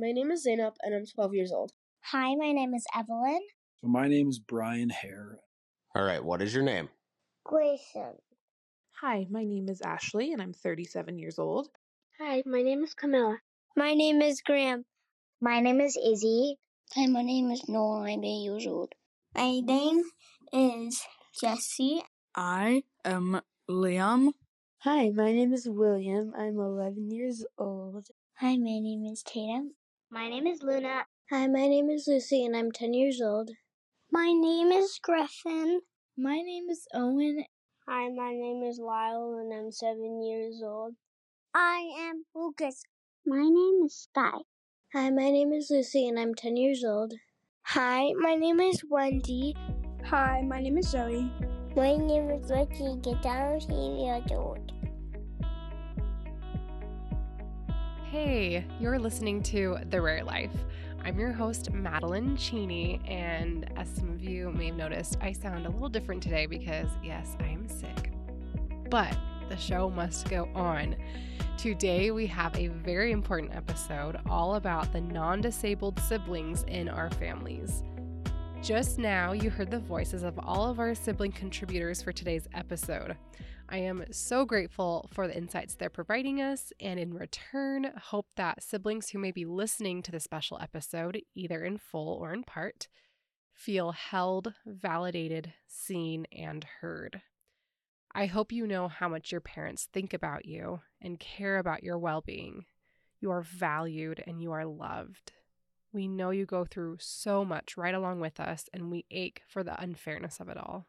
My name is Zainab and I'm 12 years old. Hi, my name is Evelyn. My name is Brian Hare. All right, what is your name? Grayson. Hi, my name is Ashley and I'm 37 years old. Hi, my name is Camilla. My name is Graham. My name is Izzy. Hi, my name is Noah. I'm eight years old. My name is Jesse. I am Liam. Hi, my name is William. I'm 11 years old. Hi, my name is Tatum. My name is Luna. Hi, my name is Lucy and I'm 10 years old. My name is Griffin. My name is Owen. Hi, my name is Lyle and I'm seven years old. I am Lucas. My name is Sky. Hi, my name is Lucy and I'm 10 years old. Hi, my name is Wendy. Hi, my name is Zoe. My name is Ricky. Get down here, old. Hey, you're listening to The Rare Life. I'm your host, Madeline Cheney, and as some of you may have noticed, I sound a little different today because, yes, I am sick. But the show must go on. Today, we have a very important episode all about the non disabled siblings in our families. Just now, you heard the voices of all of our sibling contributors for today's episode. I am so grateful for the insights they're providing us, and in return, hope that siblings who may be listening to the special episode, either in full or in part, feel held, validated, seen, and heard. I hope you know how much your parents think about you and care about your well being. You are valued and you are loved. We know you go through so much right along with us, and we ache for the unfairness of it all.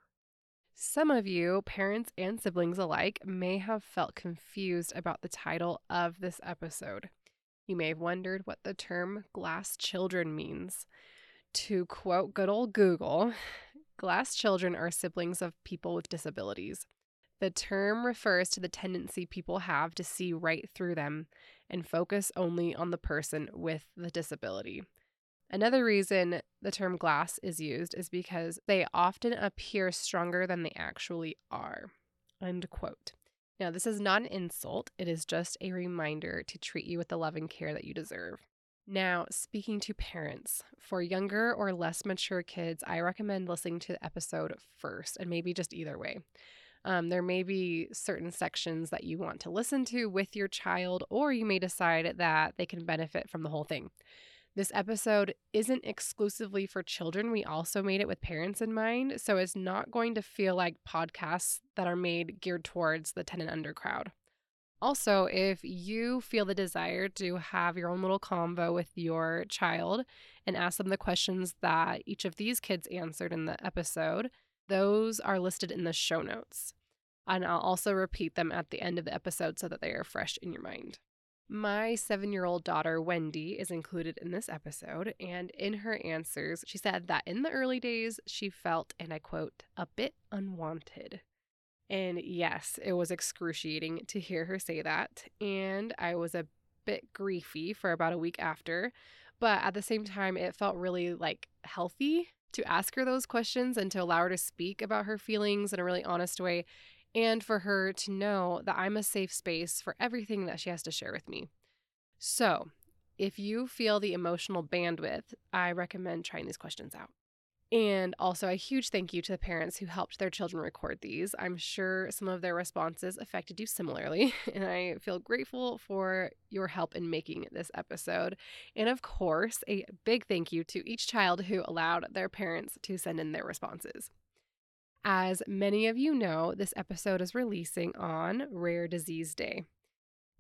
Some of you, parents and siblings alike, may have felt confused about the title of this episode. You may have wondered what the term glass children means. To quote good old Google, glass children are siblings of people with disabilities. The term refers to the tendency people have to see right through them and focus only on the person with the disability. Another reason the term glass is used is because they often appear stronger than they actually are. End quote. Now, this is not an insult, it is just a reminder to treat you with the love and care that you deserve. Now, speaking to parents, for younger or less mature kids, I recommend listening to the episode first and maybe just either way. Um, there may be certain sections that you want to listen to with your child, or you may decide that they can benefit from the whole thing. This episode isn't exclusively for children. We also made it with parents in mind. So it's not going to feel like podcasts that are made geared towards the 10 and under crowd. Also, if you feel the desire to have your own little convo with your child and ask them the questions that each of these kids answered in the episode, those are listed in the show notes. And I'll also repeat them at the end of the episode so that they are fresh in your mind. My seven year old daughter, Wendy, is included in this episode, and in her answers, she said that in the early days, she felt, and I quote, a bit unwanted. And yes, it was excruciating to hear her say that, and I was a bit griefy for about a week after, but at the same time, it felt really like healthy to ask her those questions and to allow her to speak about her feelings in a really honest way and for her to know that I'm a safe space for everything that she has to share with me. So, if you feel the emotional bandwidth, I recommend trying these questions out. And also, a huge thank you to the parents who helped their children record these. I'm sure some of their responses affected you similarly, and I feel grateful for your help in making this episode. And of course, a big thank you to each child who allowed their parents to send in their responses. As many of you know, this episode is releasing on Rare Disease Day.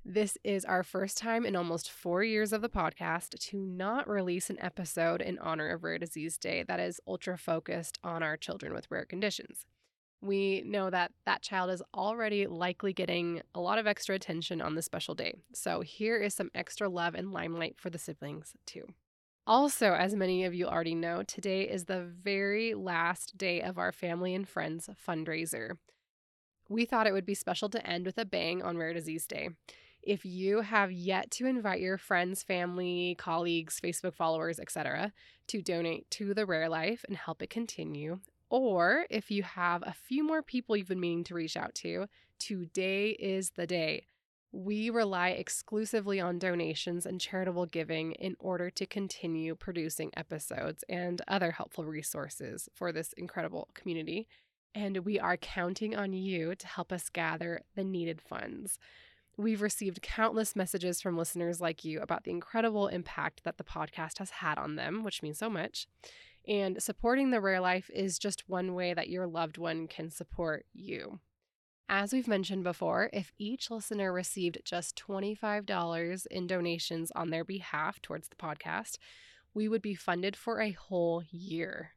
This is our first time in almost four years of the podcast to not release an episode in honor of Rare Disease Day that is ultra focused on our children with rare conditions. We know that that child is already likely getting a lot of extra attention on this special day. So here is some extra love and limelight for the siblings, too. Also, as many of you already know, today is the very last day of our family and friends fundraiser. We thought it would be special to end with a bang on Rare Disease Day. If you have yet to invite your friends, family, colleagues, Facebook followers, etc., to donate to the Rare Life and help it continue, or if you have a few more people you've been meaning to reach out to, today is the day. We rely exclusively on donations and charitable giving in order to continue producing episodes and other helpful resources for this incredible community. And we are counting on you to help us gather the needed funds. We've received countless messages from listeners like you about the incredible impact that the podcast has had on them, which means so much. And supporting the rare life is just one way that your loved one can support you. As we've mentioned before, if each listener received just $25 in donations on their behalf towards the podcast, we would be funded for a whole year.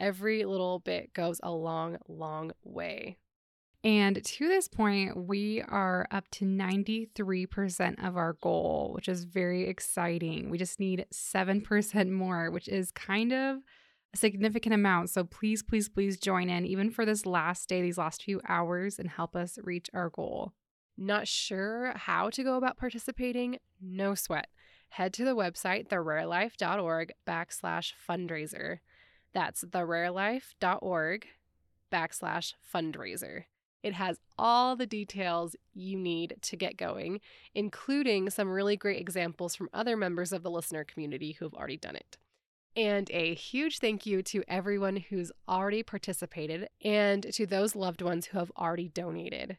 Every little bit goes a long, long way. And to this point, we are up to 93% of our goal, which is very exciting. We just need 7% more, which is kind of significant amount. So please, please, please join in, even for this last day, these last few hours, and help us reach our goal. Not sure how to go about participating? No sweat. Head to the website, therarelife.org backslash fundraiser. That's therarelife.org backslash fundraiser. It has all the details you need to get going, including some really great examples from other members of the listener community who have already done it. And a huge thank you to everyone who's already participated and to those loved ones who have already donated,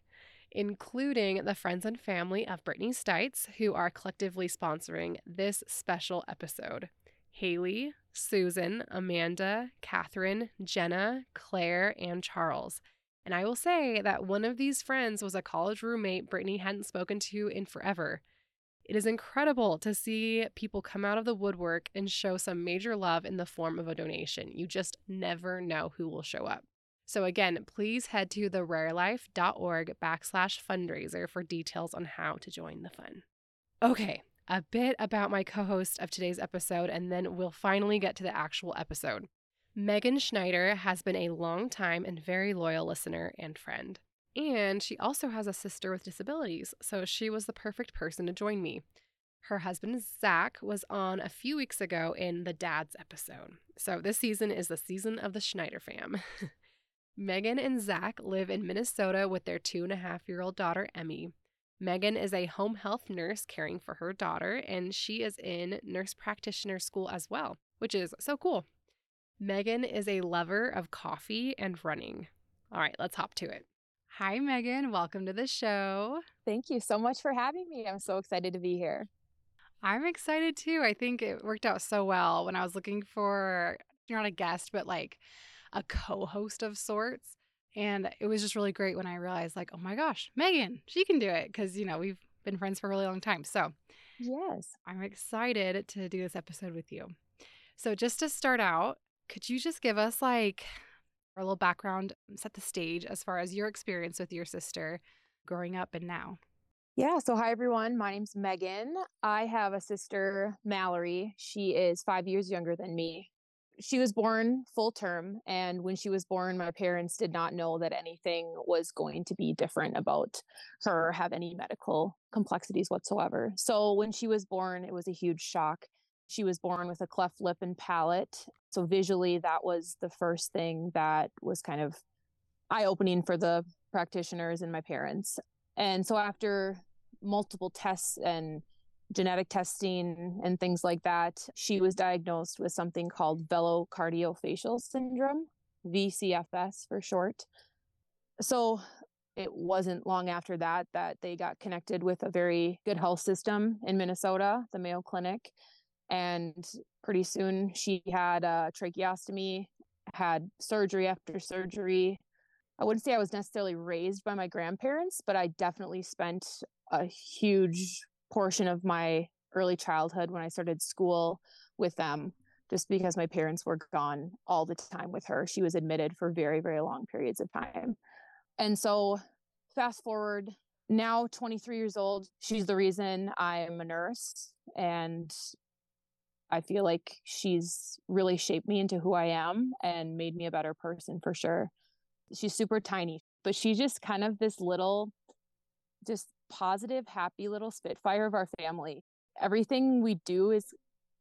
including the friends and family of Brittany Stites, who are collectively sponsoring this special episode. Haley, Susan, Amanda, Catherine, Jenna, Claire, and Charles. And I will say that one of these friends was a college roommate Brittany hadn't spoken to in forever. It is incredible to see people come out of the woodwork and show some major love in the form of a donation. You just never know who will show up. So again, please head to therarelife.org backslash fundraiser for details on how to join the fun. Okay, a bit about my co-host of today's episode, and then we'll finally get to the actual episode. Megan Schneider has been a long time and very loyal listener and friend. And she also has a sister with disabilities, so she was the perfect person to join me. Her husband, Zach, was on a few weeks ago in the Dad's episode. So this season is the season of the Schneider fam. Megan and Zach live in Minnesota with their two and a half year old daughter, Emmy. Megan is a home health nurse caring for her daughter, and she is in nurse practitioner school as well, which is so cool. Megan is a lover of coffee and running. All right, let's hop to it. Hi, Megan. Welcome to the show. Thank you so much for having me. I'm so excited to be here. I'm excited too. I think it worked out so well when I was looking for, you're not a guest, but like a co host of sorts. And it was just really great when I realized, like, oh my gosh, Megan, she can do it. Cause, you know, we've been friends for a really long time. So, yes, I'm excited to do this episode with you. So, just to start out, could you just give us like a little background, um, set the stage as far as your experience with your sister growing up and now. Yeah. So, hi, everyone. My name's Megan. I have a sister, Mallory. She is five years younger than me. She was born full term. And when she was born, my parents did not know that anything was going to be different about her, have any medical complexities whatsoever. So, when she was born, it was a huge shock. She was born with a cleft lip and palate. So visually, that was the first thing that was kind of eye opening for the practitioners and my parents. And so after multiple tests and genetic testing and things like that, she was diagnosed with something called velocardiofacial syndrome, VCFS for short. So it wasn't long after that that they got connected with a very good health system in Minnesota, the Mayo Clinic and pretty soon she had a tracheostomy had surgery after surgery. I wouldn't say i was necessarily raised by my grandparents but i definitely spent a huge portion of my early childhood when i started school with them just because my parents were gone all the time with her. She was admitted for very very long periods of time. And so fast forward now 23 years old she's the reason i'm a nurse and I feel like she's really shaped me into who I am and made me a better person for sure. She's super tiny, but she's just kind of this little, just positive, happy little spitfire of our family. Everything we do is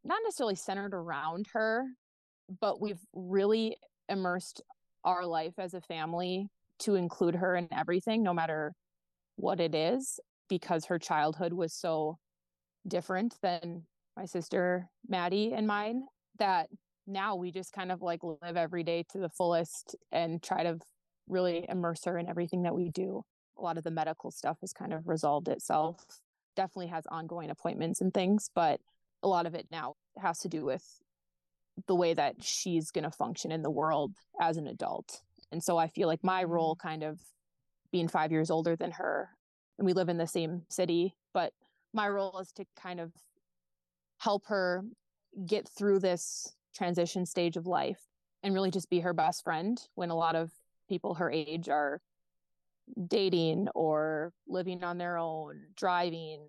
not necessarily centered around her, but we've really immersed our life as a family to include her in everything, no matter what it is. because her childhood was so different than my sister Maddie and mine that now we just kind of like live every day to the fullest and try to really immerse her in everything that we do. A lot of the medical stuff has kind of resolved itself. Definitely has ongoing appointments and things, but a lot of it now has to do with the way that she's going to function in the world as an adult. And so I feel like my role mm-hmm. kind of being 5 years older than her and we live in the same city, but my role is to kind of help her get through this transition stage of life and really just be her best friend when a lot of people her age are dating or living on their own, driving,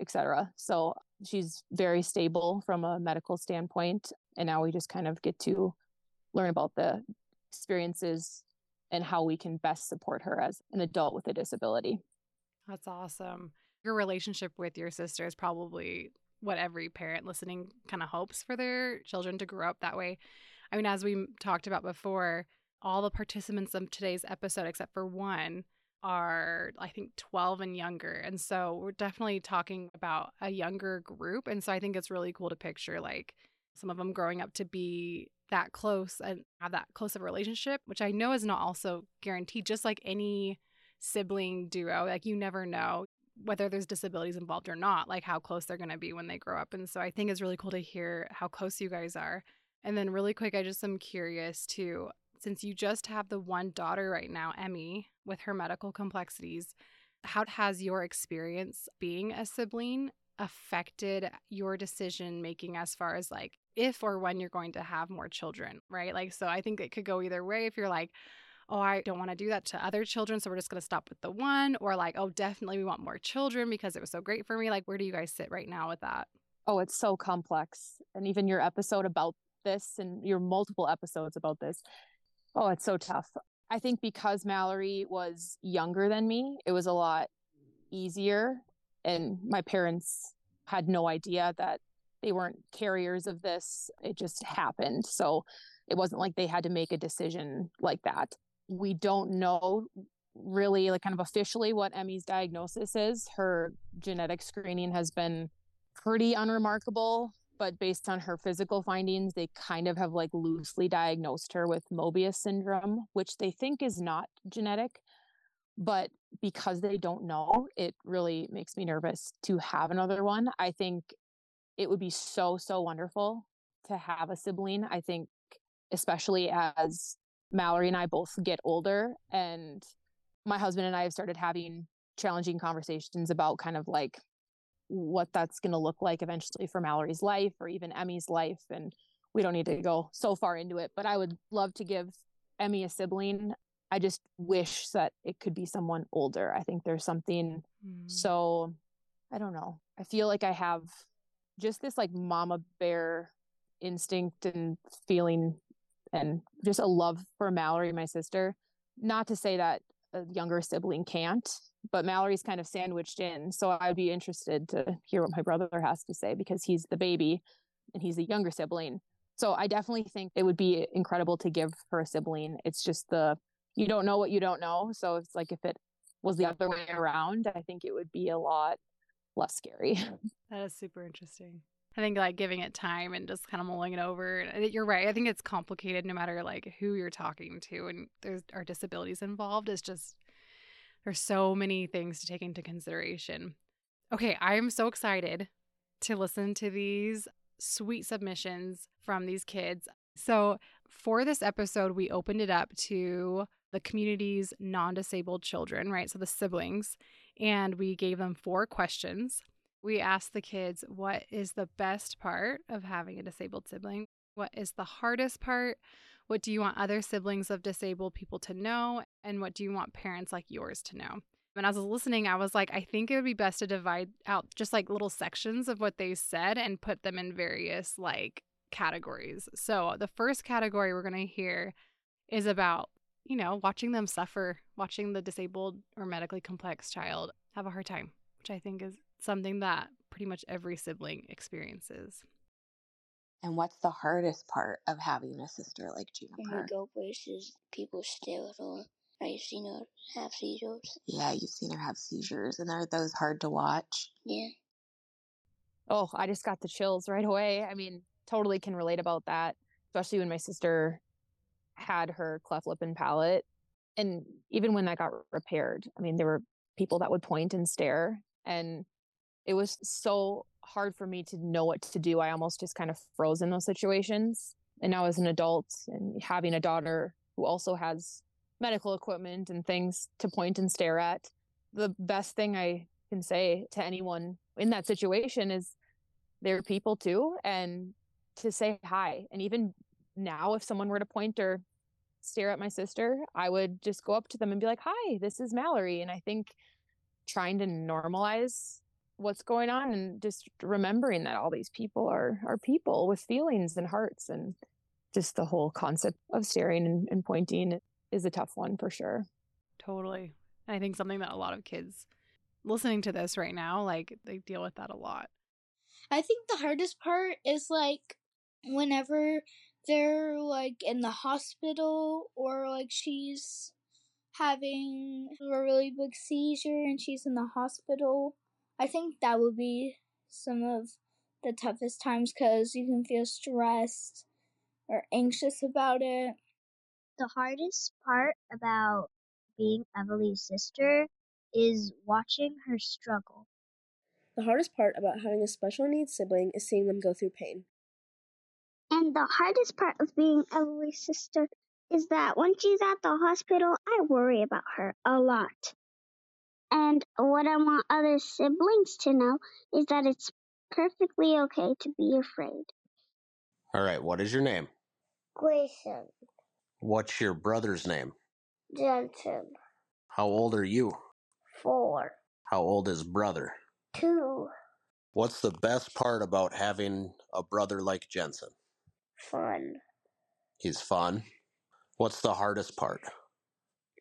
etc. So she's very stable from a medical standpoint and now we just kind of get to learn about the experiences and how we can best support her as an adult with a disability. That's awesome. Your relationship with your sister is probably what every parent listening kind of hopes for their children to grow up that way. I mean, as we talked about before, all the participants of today's episode, except for one, are I think 12 and younger. And so we're definitely talking about a younger group. And so I think it's really cool to picture like some of them growing up to be that close and have that close of a relationship, which I know is not also guaranteed, just like any sibling duo. Like you never know whether there's disabilities involved or not, like how close they're going to be when they grow up. And so I think it's really cool to hear how close you guys are. And then, really quick, I just am curious too, since you just have the one daughter right now, Emmy, with her medical complexities, how has your experience being a sibling affected your decision making as far as like if or when you're going to have more children, right? Like, so I think it could go either way. If you're like, oh, I don't want to do that to other children. So we're just going to stop with the one, or like, oh, definitely we want more children because it was so great for me. Like, where do you guys sit right now with that? Oh, it's so complex. And even your episode about this and your multiple episodes about this, oh, it's so tough. I think because Mallory was younger than me, it was a lot easier. And my parents had no idea that they weren't carriers of this. It just happened. So it wasn't like they had to make a decision like that we don't know really like kind of officially what Emmy's diagnosis is. Her genetic screening has been pretty unremarkable, but based on her physical findings, they kind of have like loosely diagnosed her with Mobius syndrome, which they think is not genetic. But because they don't know, it really makes me nervous to have another one. I think it would be so, so wonderful to have a sibling. I think, especially as Mallory and I both get older and my husband and I have started having challenging conversations about kind of like what that's going to look like eventually for Mallory's life or even Emmy's life and we don't need to go so far into it but I would love to give Emmy a sibling. I just wish that it could be someone older. I think there's something mm. so I don't know. I feel like I have just this like mama bear instinct and feeling and just a love for Mallory, my sister. Not to say that a younger sibling can't, but Mallory's kind of sandwiched in. So I'd be interested to hear what my brother has to say because he's the baby and he's the younger sibling. So I definitely think it would be incredible to give her a sibling. It's just the you don't know what you don't know. So it's like if it was the other way around, I think it would be a lot less scary. That is super interesting. I think like giving it time and just kind of mulling it over. You're right. I think it's complicated no matter like who you're talking to and there's are disabilities involved. It's just there's so many things to take into consideration. Okay, I'm so excited to listen to these sweet submissions from these kids. So, for this episode, we opened it up to the community's non disabled children, right? So, the siblings, and we gave them four questions we asked the kids what is the best part of having a disabled sibling? What is the hardest part? What do you want other siblings of disabled people to know? And what do you want parents like yours to know? And as I was listening, I was like, I think it would be best to divide out just like little sections of what they said and put them in various like categories. So the first category we're going to hear is about, you know, watching them suffer, watching the disabled or medically complex child have a hard time, which I think is something that pretty much every sibling experiences. And what's the hardest part of having a sister like Juniper? When you go places, people stare at her. I've seen her have seizures. Yeah, you've seen her have seizures, and are those hard to watch? Yeah. Oh, I just got the chills right away. I mean, totally can relate about that, especially when my sister had her cleft lip and palate. And even when that got repaired, I mean, there were people that would point and stare. And it was so hard for me to know what to do. I almost just kind of froze in those situations. And now, as an adult and having a daughter who also has medical equipment and things to point and stare at, the best thing I can say to anyone in that situation is they're people too. And to say hi. And even now, if someone were to point or stare at my sister, I would just go up to them and be like, Hi, this is Mallory. And I think trying to normalize what's going on and just remembering that all these people are are people with feelings and hearts and just the whole concept of staring and, and pointing is a tough one for sure. Totally. I think something that a lot of kids listening to this right now, like they deal with that a lot. I think the hardest part is like whenever they're like in the hospital or like she's having a really big seizure and she's in the hospital. I think that would be some of the toughest times because you can feel stressed or anxious about it. The hardest part about being Emily's sister is watching her struggle. The hardest part about having a special needs sibling is seeing them go through pain. And the hardest part of being Emily's sister is that when she's at the hospital, I worry about her a lot. And what I want other siblings to know is that it's perfectly okay to be afraid. All right, what is your name? Grayson. What's your brother's name? Jensen. How old are you? Four. How old is brother? Two. What's the best part about having a brother like Jensen? Fun. He's fun. What's the hardest part?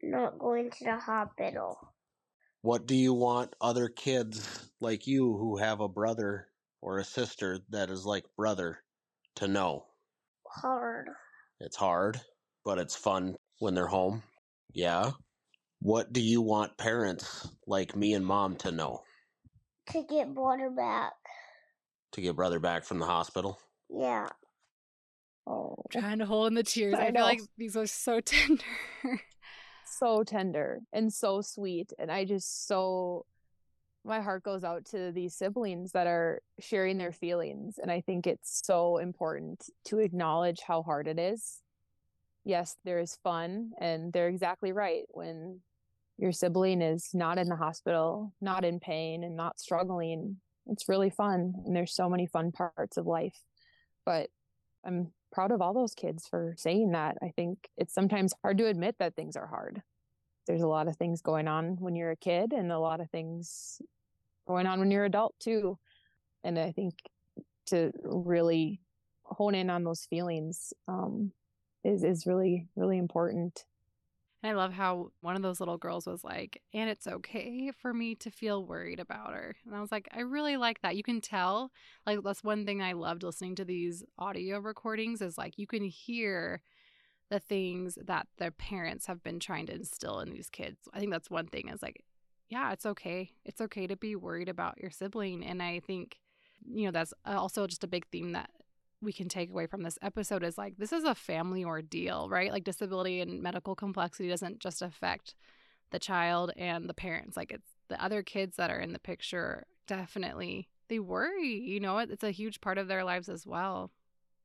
Not going to the hospital. What do you want other kids like you who have a brother or a sister that is like brother to know? Hard. It's hard, but it's fun when they're home. Yeah. What do you want parents like me and mom to know? To get brother back. To get brother back from the hospital? Yeah. Oh. Trying to hold in the tears. I, I feel like these are so tender. So tender and so sweet. And I just so my heart goes out to these siblings that are sharing their feelings. And I think it's so important to acknowledge how hard it is. Yes, there is fun, and they're exactly right. When your sibling is not in the hospital, not in pain, and not struggling, it's really fun. And there's so many fun parts of life. But I'm proud of all those kids for saying that. I think it's sometimes hard to admit that things are hard. There's a lot of things going on when you're a kid, and a lot of things going on when you're adult too. And I think to really hone in on those feelings um, is is really really important. I love how one of those little girls was like, and it's okay for me to feel worried about her. And I was like, I really like that. You can tell, like, that's one thing I loved listening to these audio recordings is like, you can hear the things that their parents have been trying to instill in these kids. I think that's one thing is like, yeah, it's okay. It's okay to be worried about your sibling. And I think, you know, that's uh, also just a big theme that we can take away from this episode is like, this is a family ordeal, right? Like, disability and medical complexity doesn't just affect the child and the parents. Like, it's the other kids that are in the picture definitely, they worry, you know, it's a huge part of their lives as well.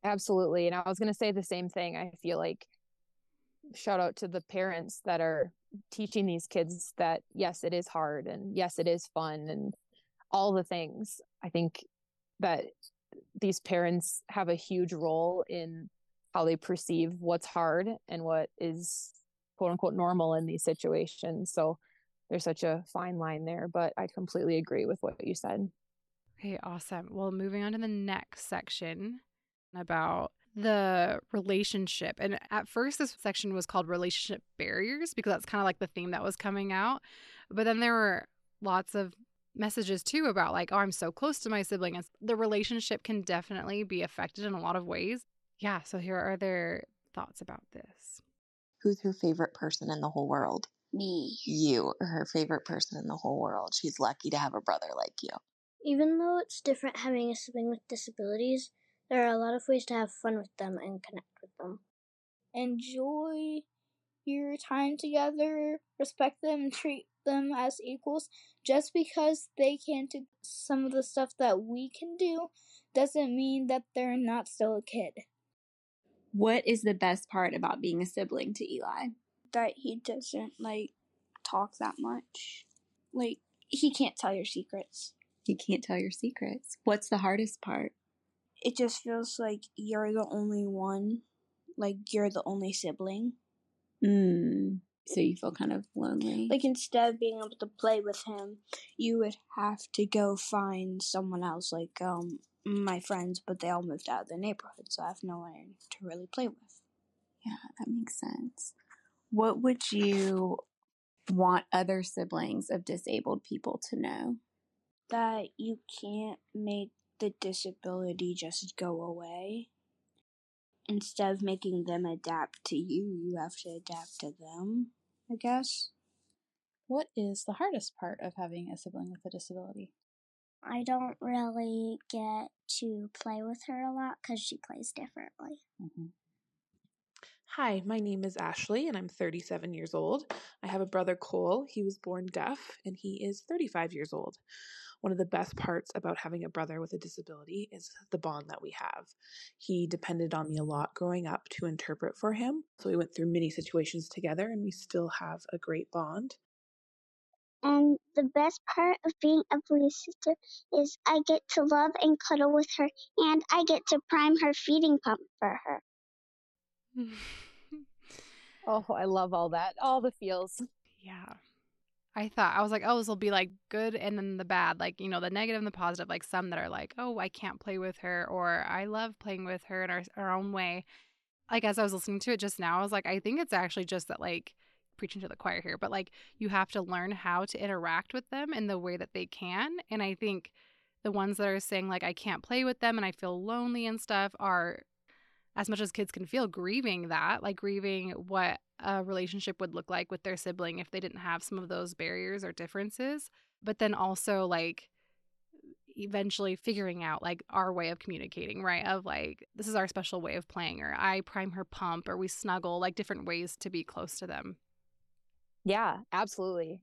Absolutely. And I was going to say the same thing. I feel like shout out to the parents that are teaching these kids that yes, it is hard and yes, it is fun and all the things. I think that these parents have a huge role in how they perceive what's hard and what is quote unquote normal in these situations. So there's such a fine line there, but I completely agree with what you said. Okay, awesome. Well, moving on to the next section about the relationship. And at first, this section was called relationship barriers because that's kind of like the theme that was coming out. But then there were lots of messages too about like, oh, I'm so close to my sibling. And the relationship can definitely be affected in a lot of ways. Yeah. So here are their thoughts about this. Who's her favorite person in the whole world? Me. You are her favorite person in the whole world. She's lucky to have a brother like you. Even though it's different having a sibling with disabilities, there are a lot of ways to have fun with them and connect with them. Enjoy your time together, respect them, treat them as equals. Just because they can't do some of the stuff that we can do doesn't mean that they're not still a kid. What is the best part about being a sibling to Eli? That he doesn't like talk that much. Like he can't tell your secrets. He can't tell your secrets. What's the hardest part? It just feels like you're the only one. Like you're the only sibling. Mm. So you feel kind of lonely. Like instead of being able to play with him, you would have to go find someone else, like um my friends, but they all moved out of the neighborhood, so I have no one to really play with. Yeah, that makes sense. What would you want other siblings of disabled people to know? That you can't make the disability just go away. Instead of making them adapt to you, you have to adapt to them, I guess. What is the hardest part of having a sibling with a disability? I don't really get to play with her a lot because she plays differently. Mm-hmm. Hi, my name is Ashley and I'm 37 years old. I have a brother, Cole. He was born deaf and he is 35 years old. One of the best parts about having a brother with a disability is the bond that we have. He depended on me a lot growing up to interpret for him. So we went through many situations together and we still have a great bond. And the best part of being a police sister is I get to love and cuddle with her, and I get to prime her feeding pump for her. oh, I love all that. All the feels. Yeah. I thought, I was like, oh, this will be like good and then the bad, like, you know, the negative and the positive, like some that are like, oh, I can't play with her, or I love playing with her in our, our own way. Like, as I was listening to it just now, I was like, I think it's actually just that, like, preaching to the choir here, but like you have to learn how to interact with them in the way that they can. And I think the ones that are saying like I can't play with them and I feel lonely and stuff are as much as kids can feel grieving that, like grieving what a relationship would look like with their sibling if they didn't have some of those barriers or differences. But then also like eventually figuring out like our way of communicating, right? Of like, this is our special way of playing, or I prime her pump, or we snuggle, like different ways to be close to them. Yeah, absolutely.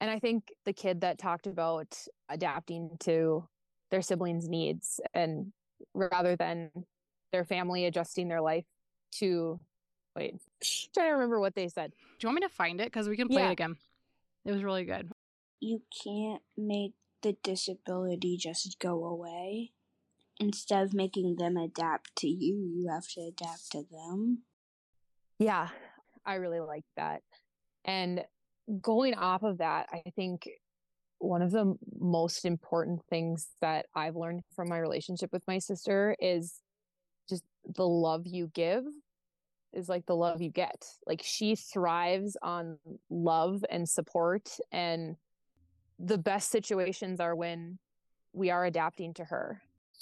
And I think the kid that talked about adapting to their siblings' needs and rather than their family adjusting their life to wait, trying to remember what they said. Do you want me to find it? Because we can play yeah. it again. It was really good. You can't make the disability just go away. Instead of making them adapt to you, you have to adapt to them. Yeah, I really like that. And going off of that, I think one of the most important things that I've learned from my relationship with my sister is just the love you give is like the love you get. Like she thrives on love and support and the best situations are when we are adapting to her.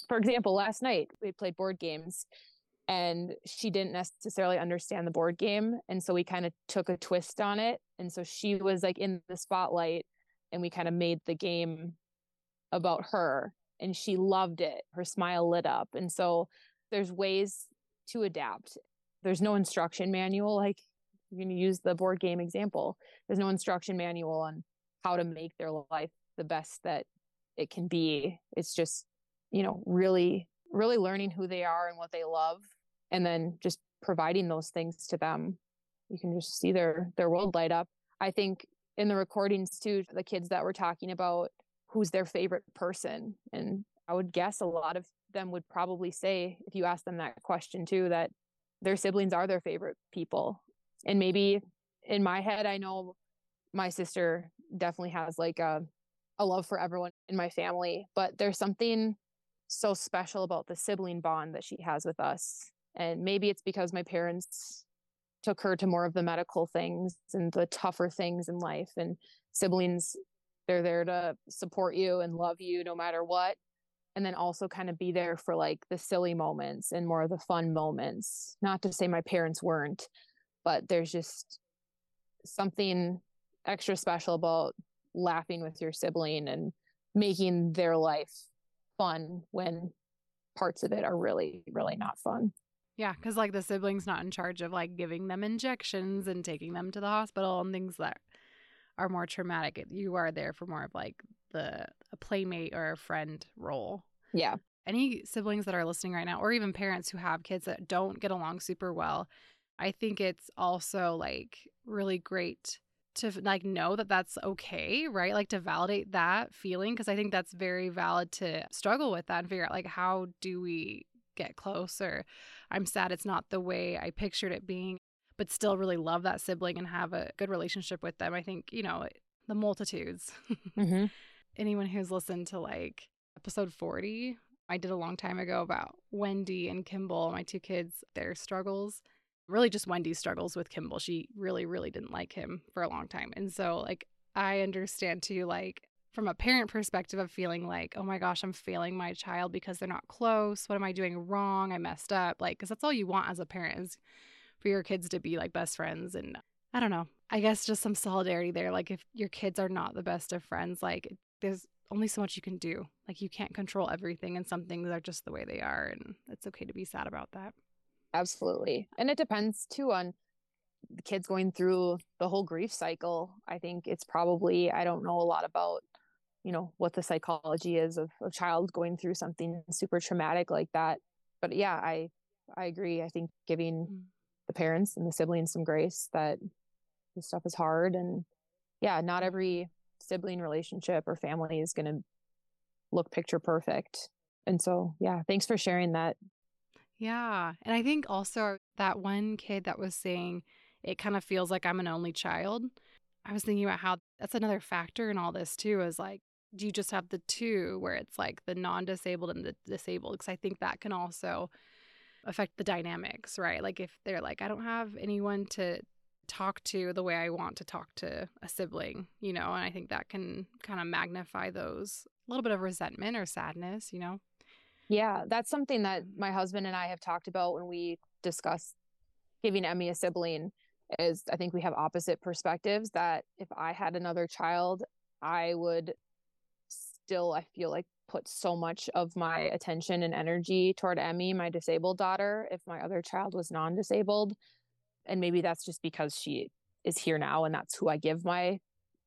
For example, last night we played board games and she didn't necessarily understand the board game and so we kind of took a twist on it and so she was like in the spotlight and we kind of made the game about her and she loved it her smile lit up and so there's ways to adapt. There's no instruction manual like going to use the board game example. There's no instruction manual on how to make their life the best that it can be. It's just you know really really learning who they are and what they love and then just providing those things to them. You can just see their their world light up. I think in the recordings too the kids that were talking about who's their favorite person and i would guess a lot of them would probably say if you ask them that question too that their siblings are their favorite people and maybe in my head i know my sister definitely has like a a love for everyone in my family but there's something so special about the sibling bond that she has with us and maybe it's because my parents took her to more of the medical things and the tougher things in life. And siblings, they're there to support you and love you no matter what. And then also kind of be there for like the silly moments and more of the fun moments. Not to say my parents weren't, but there's just something extra special about laughing with your sibling and making their life fun when parts of it are really, really not fun. Yeah, because like the sibling's not in charge of like giving them injections and taking them to the hospital and things that are more traumatic. You are there for more of like the a playmate or a friend role. Yeah. Any siblings that are listening right now, or even parents who have kids that don't get along super well, I think it's also like really great to like know that that's okay, right? Like to validate that feeling because I think that's very valid to struggle with that and figure out like how do we get closer. I'm sad it's not the way I pictured it being, but still really love that sibling and have a good relationship with them. I think, you know, the multitudes. Mm-hmm. Anyone who's listened to like episode 40, I did a long time ago about Wendy and Kimball, my two kids, their struggles really just Wendy's struggles with Kimball. She really, really didn't like him for a long time. And so, like, I understand too, like, from a parent perspective of feeling like, oh my gosh, I'm failing my child because they're not close. What am I doing wrong? I messed up. Like, because that's all you want as a parent is for your kids to be like best friends. And I don't know. I guess just some solidarity there. Like, if your kids are not the best of friends, like, there's only so much you can do. Like, you can't control everything, and some things are just the way they are. And it's okay to be sad about that. Absolutely. And it depends too on the kids going through the whole grief cycle. I think it's probably, I don't know a lot about, you know, what the psychology is of a child going through something super traumatic like that. But yeah, I, I agree. I think giving mm. the parents and the siblings some grace that this stuff is hard. And yeah, not every sibling relationship or family is going to look picture perfect. And so, yeah, thanks for sharing that yeah. And I think also that one kid that was saying it kind of feels like I'm an only child. I was thinking about how that's another factor in all this too is like, do you just have the two where it's like the non disabled and the disabled? Because I think that can also affect the dynamics, right? Like if they're like, I don't have anyone to talk to the way I want to talk to a sibling, you know, and I think that can kind of magnify those little bit of resentment or sadness, you know? Yeah, that's something that um my husband and I have talked about when we discuss giving Emmy a sibling is I think we have opposite perspectives that if I had another child, I would still I feel like put so much of my attention and energy toward Emmy, my disabled daughter, if my other child was non-disabled. And maybe that's just because she is here now and that's who I give my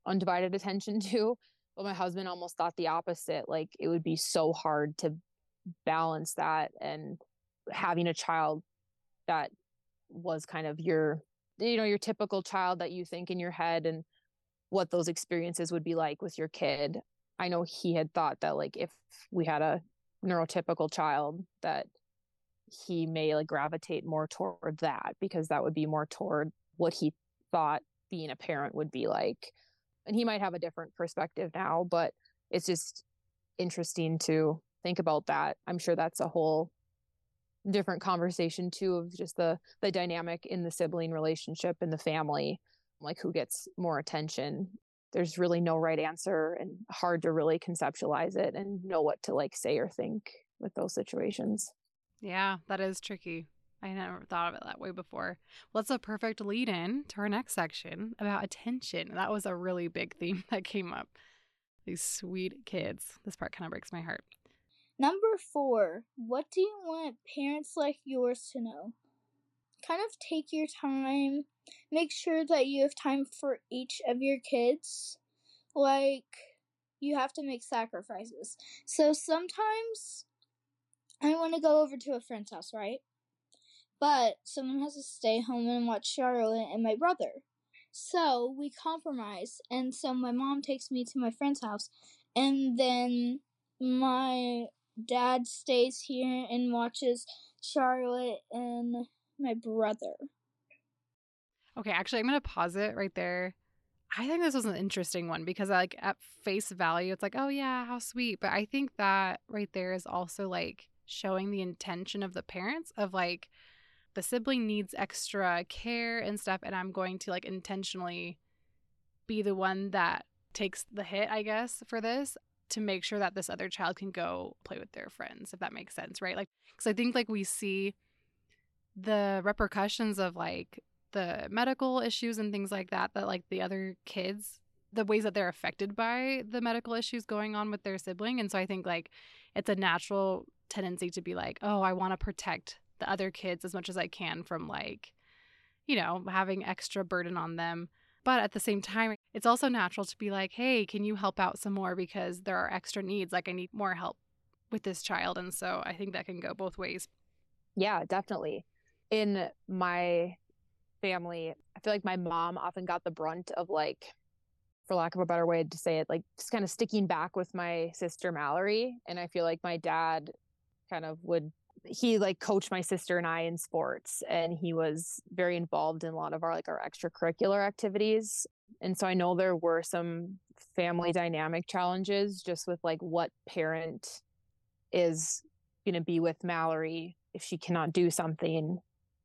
undivided attention to. But my husband almost thought the opposite. Like it would be so hard to balance that and having a child that was kind of your you know your typical child that you think in your head and what those experiences would be like with your kid i know he had thought that like if we had a neurotypical child that he may like gravitate more toward that because that would be more toward what he thought being a parent would be like and he might have a different perspective now but it's just interesting to think about that. I'm sure that's a whole different conversation too of just the the dynamic in the sibling relationship in the family, like who gets more attention. There's really no right answer and hard to really conceptualize it and know what to like say or think with those situations. Yeah, that is tricky. I never thought of it that way before. Well, that's a perfect lead in to our next section about attention. That was a really big theme that came up. These sweet kids. This part kind of breaks my heart. Number four, what do you want parents like yours to know? Kind of take your time, make sure that you have time for each of your kids. Like, you have to make sacrifices. So sometimes I want to go over to a friend's house, right? But someone has to stay home and watch Charlotte and my brother. So we compromise, and so my mom takes me to my friend's house, and then my dad stays here and watches Charlotte and my brother. Okay, actually, I'm to pause it right there. I think this was an interesting one because, like, at face value, it's like, oh, yeah, how sweet. But I think that right there is also like showing the intention of the parents of like the sibling needs extra care and stuff. And I'm going to like intentionally be the one that takes the hit, I guess, for this to make sure that this other child can go play with their friends if that makes sense right like because i think like we see the repercussions of like the medical issues and things like that that like the other kids the ways that they're affected by the medical issues going on with their sibling and so i think like it's a natural tendency to be like oh i want to protect the other kids as much as i can from like you know having extra burden on them. But at the same time it's also natural to be like hey can you help out some more because there are extra needs? Like i need more help with this child. And so i think that can go both ways. Yeah definitely. In my family i feel like my mom often got the brunt of like for lack of a better way to say it, like just kind of sticking back with my sister Mallory. And I feel like my dad kind of would he like coached my sister and I in sports and he was very involved in a lot of our like our extracurricular activities. And so I know there were some family dynamic challenges just with like what parent is going to be with Mallory if she cannot do something.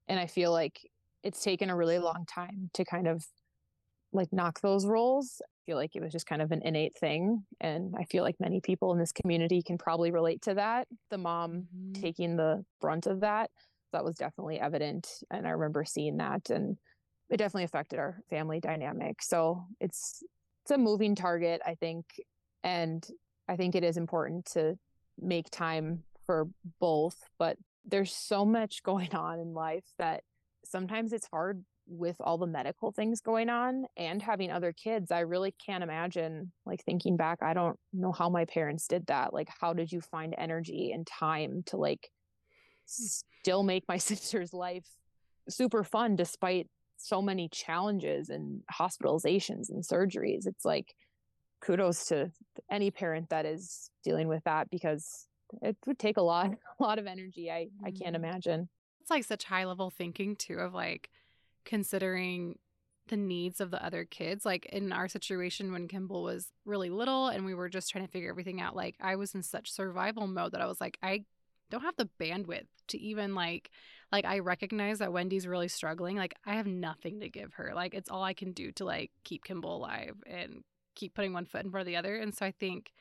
And I feel like it's taken a really long time to kind of like knock those roles feel like it was just kind of an innate thing. And I feel like many people in this community can probably relate to that. The mom mm-hmm. taking the brunt of that. That was definitely evident. And I remember seeing that and it definitely affected our family dynamic. So it's it's a moving target, I think. And I think it is important to make time for both, but there's so much going on in life that sometimes it's hard with all the medical things going on and having other kids, I really can't imagine like thinking back, I don't know how my parents did that. Like how did you find energy and time to like hmm. still make my sister's life super fun despite so many challenges and hospitalizations and surgeries. It's like kudos to any parent that is dealing with that because it would take a lot a lot of energy. I I can't mm-hmm. imagine. It's like such high level thinking too of like considering the needs of the other kids. Like in our situation when Kimball was really little and we were just trying to figure everything out, like I was in such survival mode that I was like, I don't have the bandwidth to even like like I recognize that Wendy's really struggling. Like I have nothing to give her. Like it's all I can do to like keep Kimball alive and keep putting one foot in front of the other. And so I think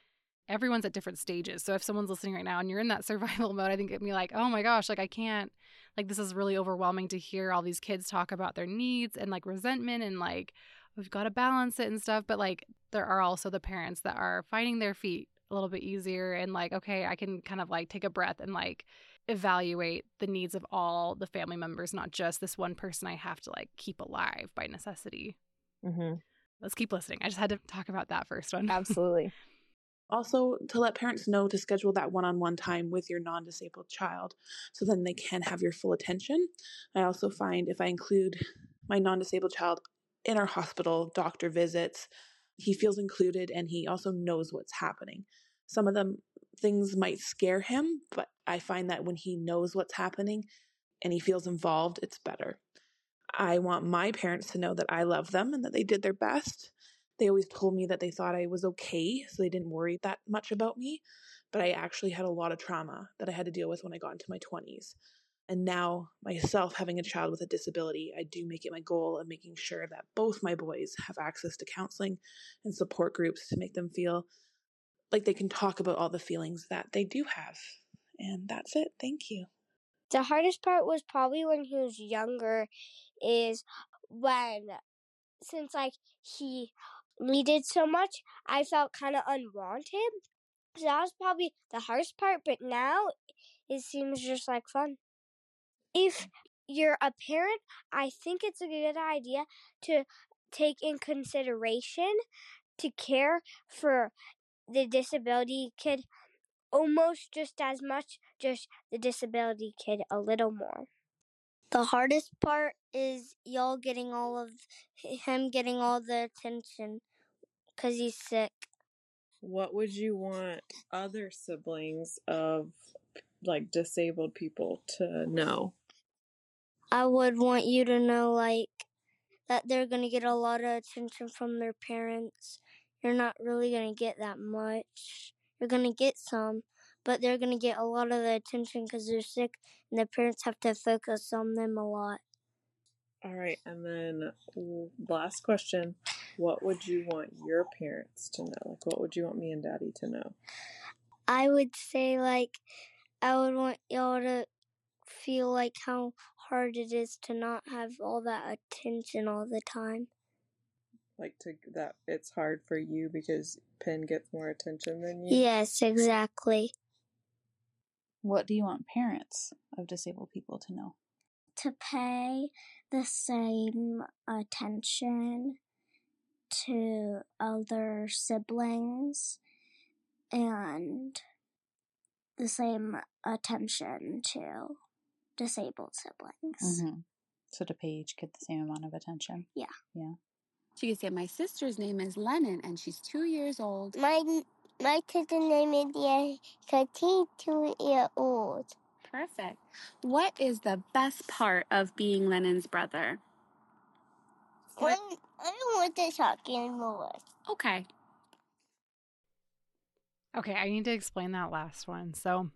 everyone's at different stages. So if someone's listening right now and you're in that survival mode, I think it'd be like, oh my gosh, like I can't, like this is really overwhelming to hear all these kids talk about their needs and like resentment and like we've got to balance it and stuff. But like there are also the parents that are finding their feet a little bit easier and like, okay, I can kind of like take a breath and like evaluate the needs of all the family members, not just this one person I have to like keep alive by necessity. Mm-hmm. Let's keep listening. I just had to talk about that first one. Absolutely. Also, to let parents know to schedule that one on one time with your non disabled child so then they can have your full attention. I also find if I include my non disabled child in our hospital doctor visits, he feels included and he also knows what's happening. Some of them things might scare him, but I find that when he knows what's happening and he feels involved, it's better. I want my parents to know that I love them and that they did their best they always told me that they thought I was okay, so they didn't worry that much about me. But I actually had a lot of trauma that I had to deal with when I got into my 20s. And now, myself having a child with a disability, I do make it my goal of making sure that both my boys have access to counseling and support groups to make them feel like they can talk about all the feelings that they do have. And that's it. Thank you. The hardest part was probably when he was younger, is when, since like he needed so much, I felt kind of unwanted. So that was probably the hardest part, but now it seems just like fun. If you're a parent, I think it's a good idea to take in consideration to care for the disability kid almost just as much, just the disability kid a little more. The hardest part is y'all getting all of him getting all the attention because he's sick. What would you want other siblings of like disabled people to know? I would want you to know like that they're going to get a lot of attention from their parents. You're not really going to get that much. You're going to get some, but they're going to get a lot of the attention because they're sick and the parents have to focus on them a lot. All right, and then last question. What would you want your parents to know? Like, what would you want me and daddy to know? I would say, like, I would want y'all to feel like how hard it is to not have all that attention all the time. Like to that it's hard for you because Pin gets more attention than you. Yes, exactly. What do you want parents of disabled people to know? To pay the same attention to other siblings and the same attention to disabled siblings. Mm-hmm. So to pay each kid the same amount of attention. Yeah. Yeah. She can say, My sister's name is Lennon and she's two years old. My my cousin name is Jessica. She's two years old. Perfect. What is the best part of being Lennon's brother? I, I don't want to talk anymore. Okay. Okay, I need to explain that last one. So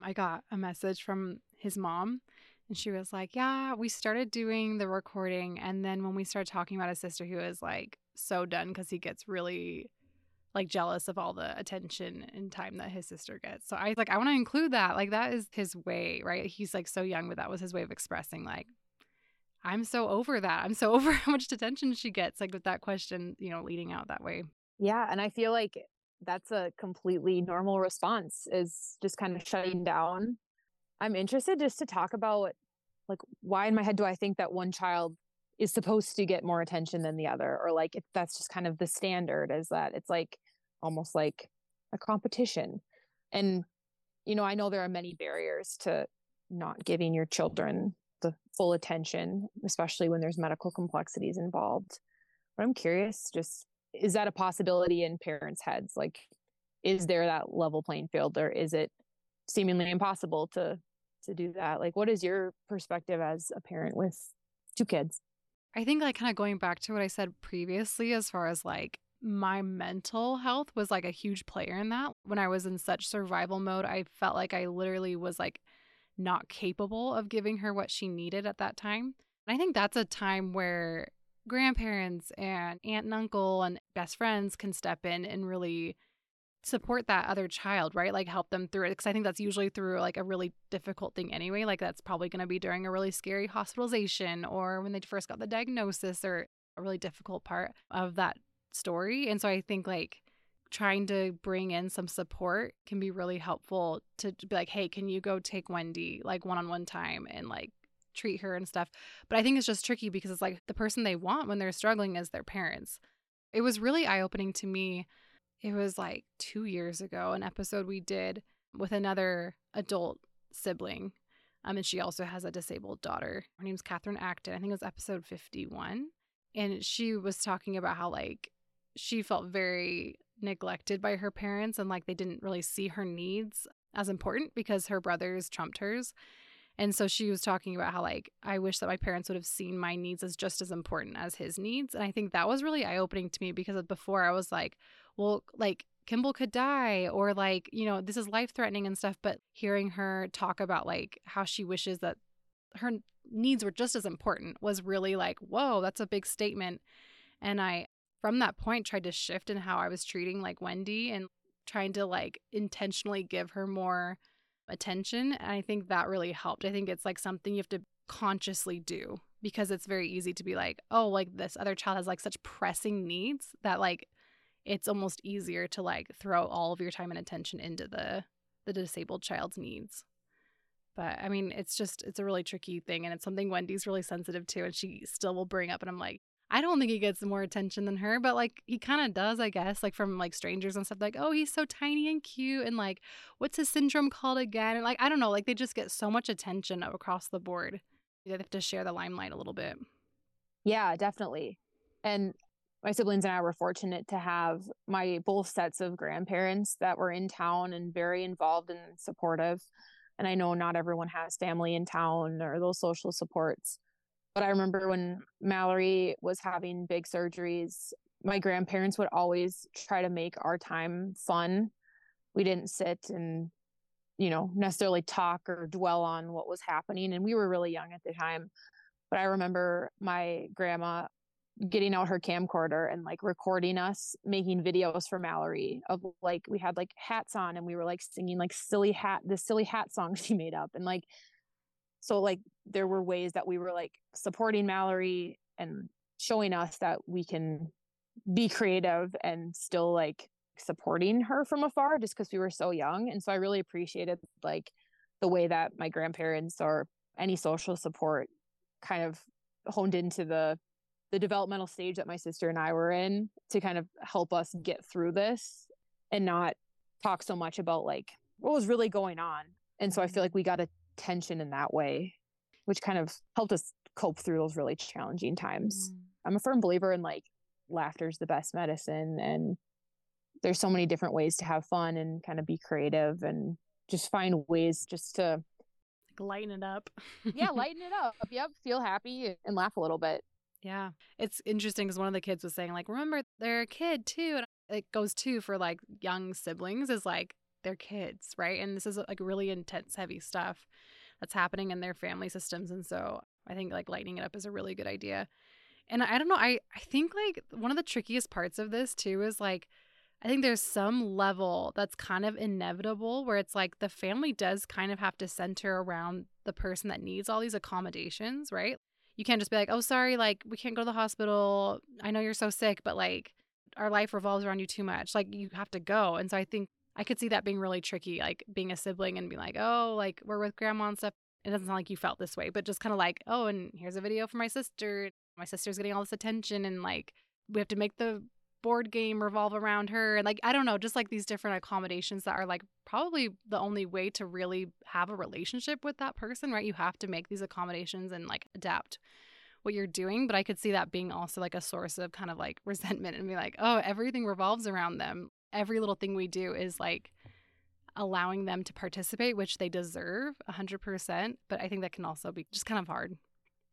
I got a message from his mom, and she was like, Yeah, we started doing the recording. And then when we started talking about his sister, he was like so done because he gets really like jealous of all the attention and time that his sister gets. So I like I want to include that. Like that is his way, right? He's like so young, but that was his way of expressing like I'm so over that. I'm so over how much attention she gets like with that question, you know, leading out that way. Yeah, and I feel like that's a completely normal response is just kind of shutting down. I'm interested just to talk about like why in my head do I think that one child is supposed to get more attention than the other or like if that's just kind of the standard is that it's like almost like a competition. And you know, I know there are many barriers to not giving your children the full attention, especially when there's medical complexities involved. But I'm curious just is that a possibility in parents' heads? Like, is there that level playing field, or is it seemingly impossible to to do that? Like, what is your perspective as a parent with two kids? I think like kind of going back to what I said previously, as far as like my mental health was like a huge player in that. When I was in such survival mode, I felt like I literally was like not capable of giving her what she needed at that time. And I think that's a time where grandparents and aunt and uncle and best friends can step in and really support that other child, right? Like help them through it. Because I think that's usually through like a really difficult thing anyway. Like that's probably going to be during a really scary hospitalization or when they first got the diagnosis or a really difficult part of that story. And so I think like trying to bring in some support can be really helpful to be like, hey, can you go take Wendy like one on one time and like treat her and stuff. But I think it's just tricky because it's like the person they want when they're struggling is their parents. It was really eye opening to me. It was like two years ago, an episode we did with another adult sibling. Um, and she also has a disabled daughter. Her name's Katherine Acton. I think it was episode 51. And she was talking about how, like, she felt very neglected by her parents and, like, they didn't really see her needs as important because her brothers trumped hers. And so she was talking about how, like, I wish that my parents would have seen my needs as just as important as his needs. And I think that was really eye opening to me because before I was like, well, like, Kimball could die or like, you know, this is life threatening and stuff. But hearing her talk about like how she wishes that her needs were just as important was really like, whoa, that's a big statement. And I, from that point, tried to shift in how I was treating like Wendy and trying to like intentionally give her more attention. And I think that really helped. I think it's like something you have to consciously do because it's very easy to be like, oh, like this other child has like such pressing needs that like it's almost easier to like throw all of your time and attention into the the disabled child's needs. But I mean, it's just it's a really tricky thing and it's something Wendy's really sensitive to and she still will bring up and I'm like, I don't think he gets more attention than her, but like he kind of does, I guess, like from like strangers and stuff. Like, oh, he's so tiny and cute, and like, what's his syndrome called again? And like, I don't know, like they just get so much attention across the board. They have to share the limelight a little bit. Yeah, definitely. And my siblings and I were fortunate to have my both sets of grandparents that were in town and very involved and supportive. And I know not everyone has family in town or those social supports. But I remember when Mallory was having big surgeries, my grandparents would always try to make our time fun. We didn't sit and, you know, necessarily talk or dwell on what was happening. And we were really young at the time. But I remember my grandma getting out her camcorder and like recording us making videos for Mallory of like we had like hats on and we were like singing like silly hat the silly hat song she made up and like So like there were ways that we were like supporting Mallory and showing us that we can be creative and still like supporting her from afar just because we were so young. And so I really appreciated like the way that my grandparents or any social support kind of honed into the the developmental stage that my sister and I were in to kind of help us get through this and not talk so much about like what was really going on. And so I feel mm-hmm. like we got attention in that way, which kind of helped us cope through those really challenging times. Mm. I'm a firm believer in like laughter is the best medicine and there's so many different ways to have fun and kind of be creative and just find ways just to like lighten it up. yeah, lighten it up. Yep, feel happy and laugh a little bit. Yeah. It's interesting because one of the kids was saying, like, remember, they're a kid too. And it goes too for like young siblings is like they're kids, right? And this is like really intense, heavy stuff that's happening in their family systems. And so I think like lightening it up is a really good idea. And I don't know, I, I think like one of the trickiest parts of this too is like, I think there's some level that's kind of inevitable where it's like the family does kind of have to center around the person that needs all these accommodations, right? You can't just be like, oh, sorry, like we can't go to the hospital. I know you're so sick, but like our life revolves around you too much. Like you have to go. And so I think I could see that being really tricky, like being a sibling and being like, oh, like we're with grandma and stuff. It doesn't sound like you felt this way, but just kind of like, oh, and here's a video for my sister. My sister's getting all this attention and like we have to make the board game revolve around her and like I don't know, just like these different accommodations that are like probably the only way to really have a relationship with that person, right? You have to make these accommodations and like adapt what you're doing, but I could see that being also like a source of kind of like resentment and be like, "Oh, everything revolves around them. Every little thing we do is like allowing them to participate, which they deserve 100%, but I think that can also be just kind of hard.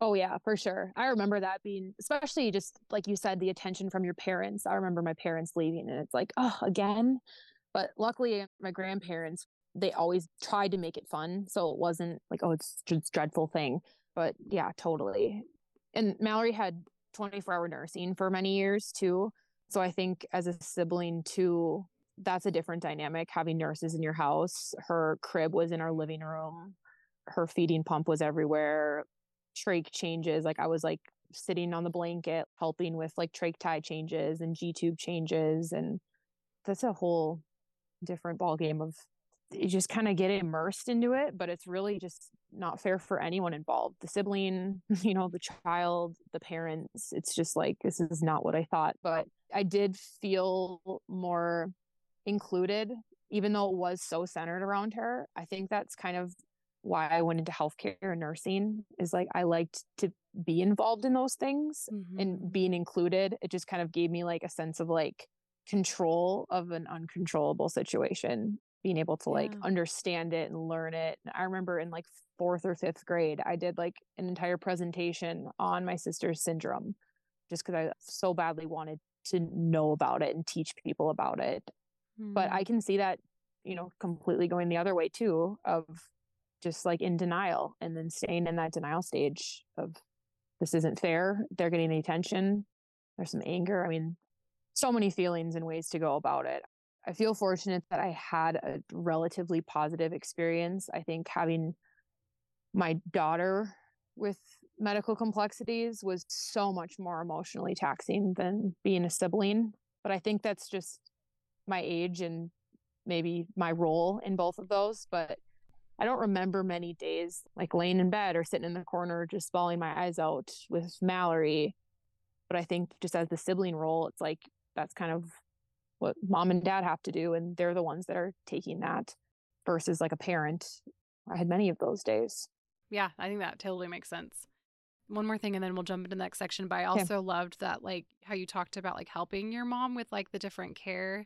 Oh yeah, for sure. I remember that being especially just like you said, the attention from your parents. I remember my parents leaving and it's like, oh, again. But luckily my grandparents, they always tried to make it fun. So it wasn't like, oh, it's just dreadful thing. But yeah, totally. And Mallory had 24 hour nursing for many years too. So I think as a sibling too, that's a different dynamic having nurses in your house. Her crib was in our living room. Her feeding pump was everywhere trach changes. Like I was like sitting on the blanket helping with like trach tie changes and G tube changes. And that's a whole different ball game of you just kind of get immersed into it, but it's really just not fair for anyone involved. The sibling, you know, the child, the parents. It's just like this is not what I thought. But I did feel more included, even though it was so centered around her. I think that's kind of why I went into healthcare and nursing is like I liked to be involved in those things mm-hmm. and being included. It just kind of gave me like a sense of like control of an uncontrollable situation, being able to yeah. like understand it and learn it. I remember in like fourth or fifth grade, I did like an entire presentation on my sister's syndrome just because I so badly wanted to know about it and teach people about it. Mm-hmm. But I can see that, you know, completely going the other way too of just like in denial and then staying in that denial stage of this isn't fair. They're getting the attention. There's some anger. I mean, so many feelings and ways to go about it. I feel fortunate that I had a relatively positive experience. I think having my daughter with medical complexities was so much more emotionally taxing than being a sibling. But I think that's just my age and maybe my role in both of those. But I don't remember many days like laying in bed or sitting in the corner just bawling my eyes out with Mallory. But I think just as the sibling role, it's like that's kind of what mom and dad have to do. And they're the ones that are taking that versus like a parent. I had many of those days. Yeah, I think that totally makes sense. One more thing, and then we'll jump into the next section. But I also yeah. loved that, like, how you talked about like helping your mom with like the different care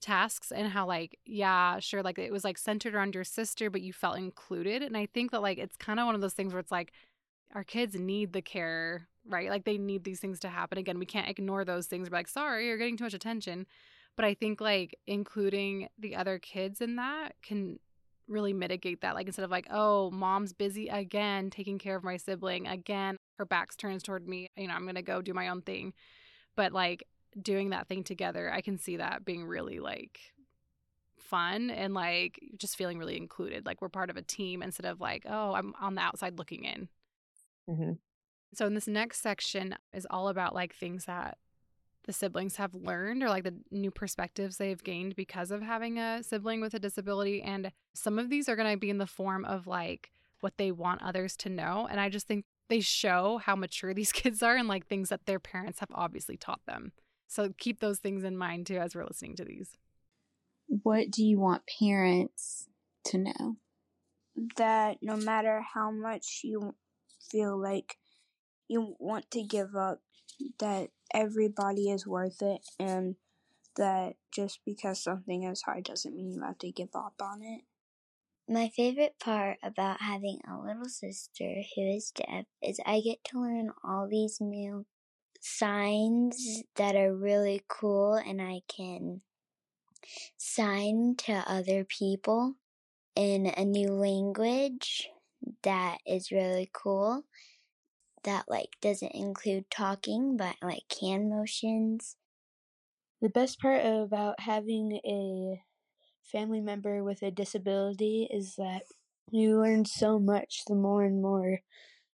tasks and how like yeah sure like it was like centered around your sister but you felt included and i think that like it's kind of one of those things where it's like our kids need the care right like they need these things to happen again we can't ignore those things we're like sorry you're getting too much attention but i think like including the other kids in that can really mitigate that like instead of like oh mom's busy again taking care of my sibling again her back's turns toward me you know i'm gonna go do my own thing but like doing that thing together, I can see that being really like fun and like just feeling really included. Like we're part of a team instead of like, oh, I'm on the outside looking in. Mm-hmm. So, in this next section is all about like things that the siblings have learned or like the new perspectives they've gained because of having a sibling with a disability. And some of these are going to be in the form of like what they want others to know. And I just think they show how mature these kids are and like things that their parents have obviously taught them. So, keep those things in mind too as we're listening to these. What do you want parents to know? That no matter how much you feel like you want to give up, that everybody is worth it, and that just because something is hard doesn't mean you have to give up on it. My favorite part about having a little sister who is deaf is I get to learn all these new signs that are really cool and I can sign to other people in a new language that is really cool that like doesn't include talking but like hand motions. The best part about having a family member with a disability is that you learn so much the more and more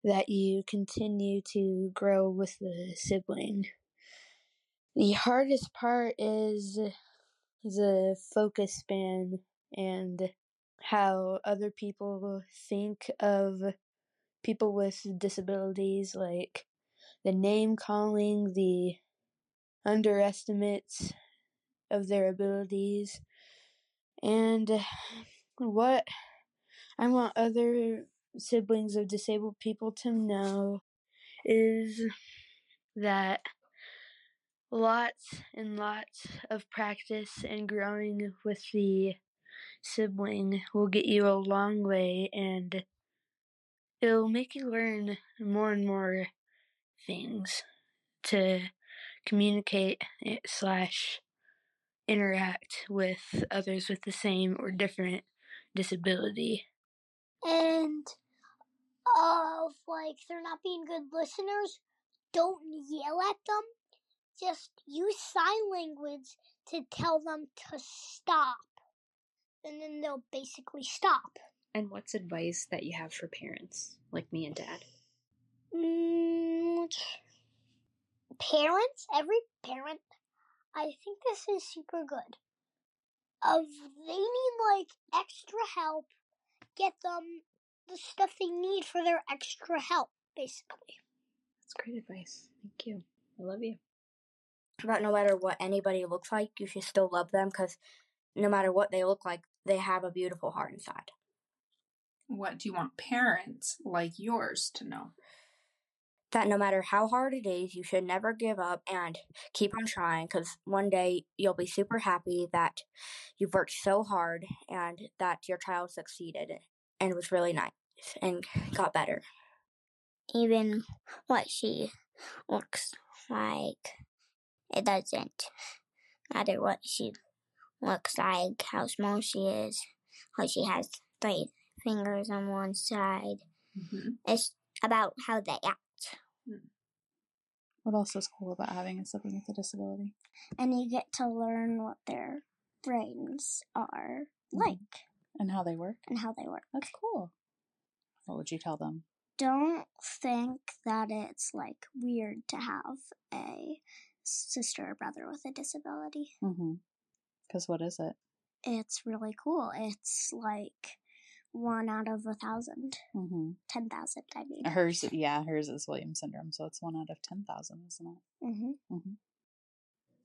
that you continue to grow with the sibling. The hardest part is the focus span and how other people think of people with disabilities, like the name calling, the underestimates of their abilities, and what I want other siblings of disabled people to know is that lots and lots of practice and growing with the sibling will get you a long way and it'll make you learn more and more things to communicate eh, slash interact with others with the same or different disability. And of like they're not being good listeners, don't yell at them. Just use sign language to tell them to stop. And then they'll basically stop. And what's advice that you have for parents like me and dad? Mm, parents, every parent, I think this is super good. Of they need like extra help, get them the stuff they need for their extra help, basically. That's great advice. Thank you. I love you. But no matter what anybody looks like, you should still love them because no matter what they look like, they have a beautiful heart inside. What do you want parents like yours to know? That no matter how hard it is, you should never give up and keep on trying because one day you'll be super happy that you've worked so hard and that your child succeeded and was really nice and got better. Even what she looks like, it doesn't matter what she looks like, how small she is, how she has three fingers on one side. Mm-hmm. It's about how they act. What else is cool about having a sibling with a disability? And you get to learn what their brains are like And how they work? and how they work. That's cool. What would you tell them? Don't think that it's like weird to have a sister or brother with a disability. Mm-hmm. Because what is it? It's really cool. It's like one out of a thousand. Mm-hmm. Ten thousand, I mean. Hers, yeah, hers is Williams syndrome, so it's one out of ten thousand, isn't it? Mm-hmm. Mm-hmm.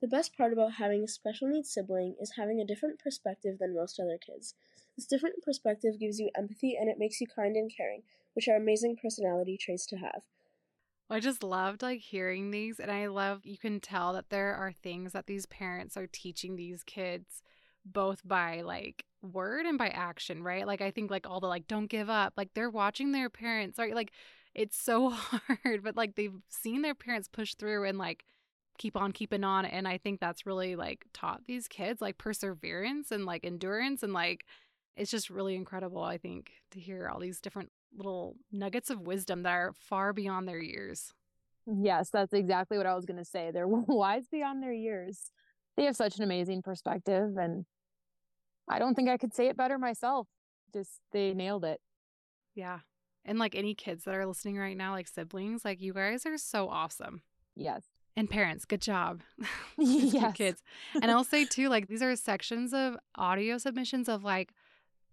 The best part about having a special needs sibling is having a different perspective than most other kids. This different perspective gives you empathy and it makes you kind and caring, which are amazing personality traits to have. I just loved like hearing these and I love you can tell that there are things that these parents are teaching these kids both by like word and by action, right? Like I think like all the like don't give up, like they're watching their parents, right? Like it's so hard, but like they've seen their parents push through and like keep on keeping on and I think that's really like taught these kids like perseverance and like endurance and like it's just really incredible I think to hear all these different little nuggets of wisdom that are far beyond their years. Yes, that's exactly what I was going to say. They're wise beyond their years. They have such an amazing perspective and I don't think I could say it better myself. Just they nailed it. Yeah. And like any kids that are listening right now, like siblings, like you guys are so awesome. Yes. And parents, good job. Yes. Kids. And I'll say too, like these are sections of audio submissions of like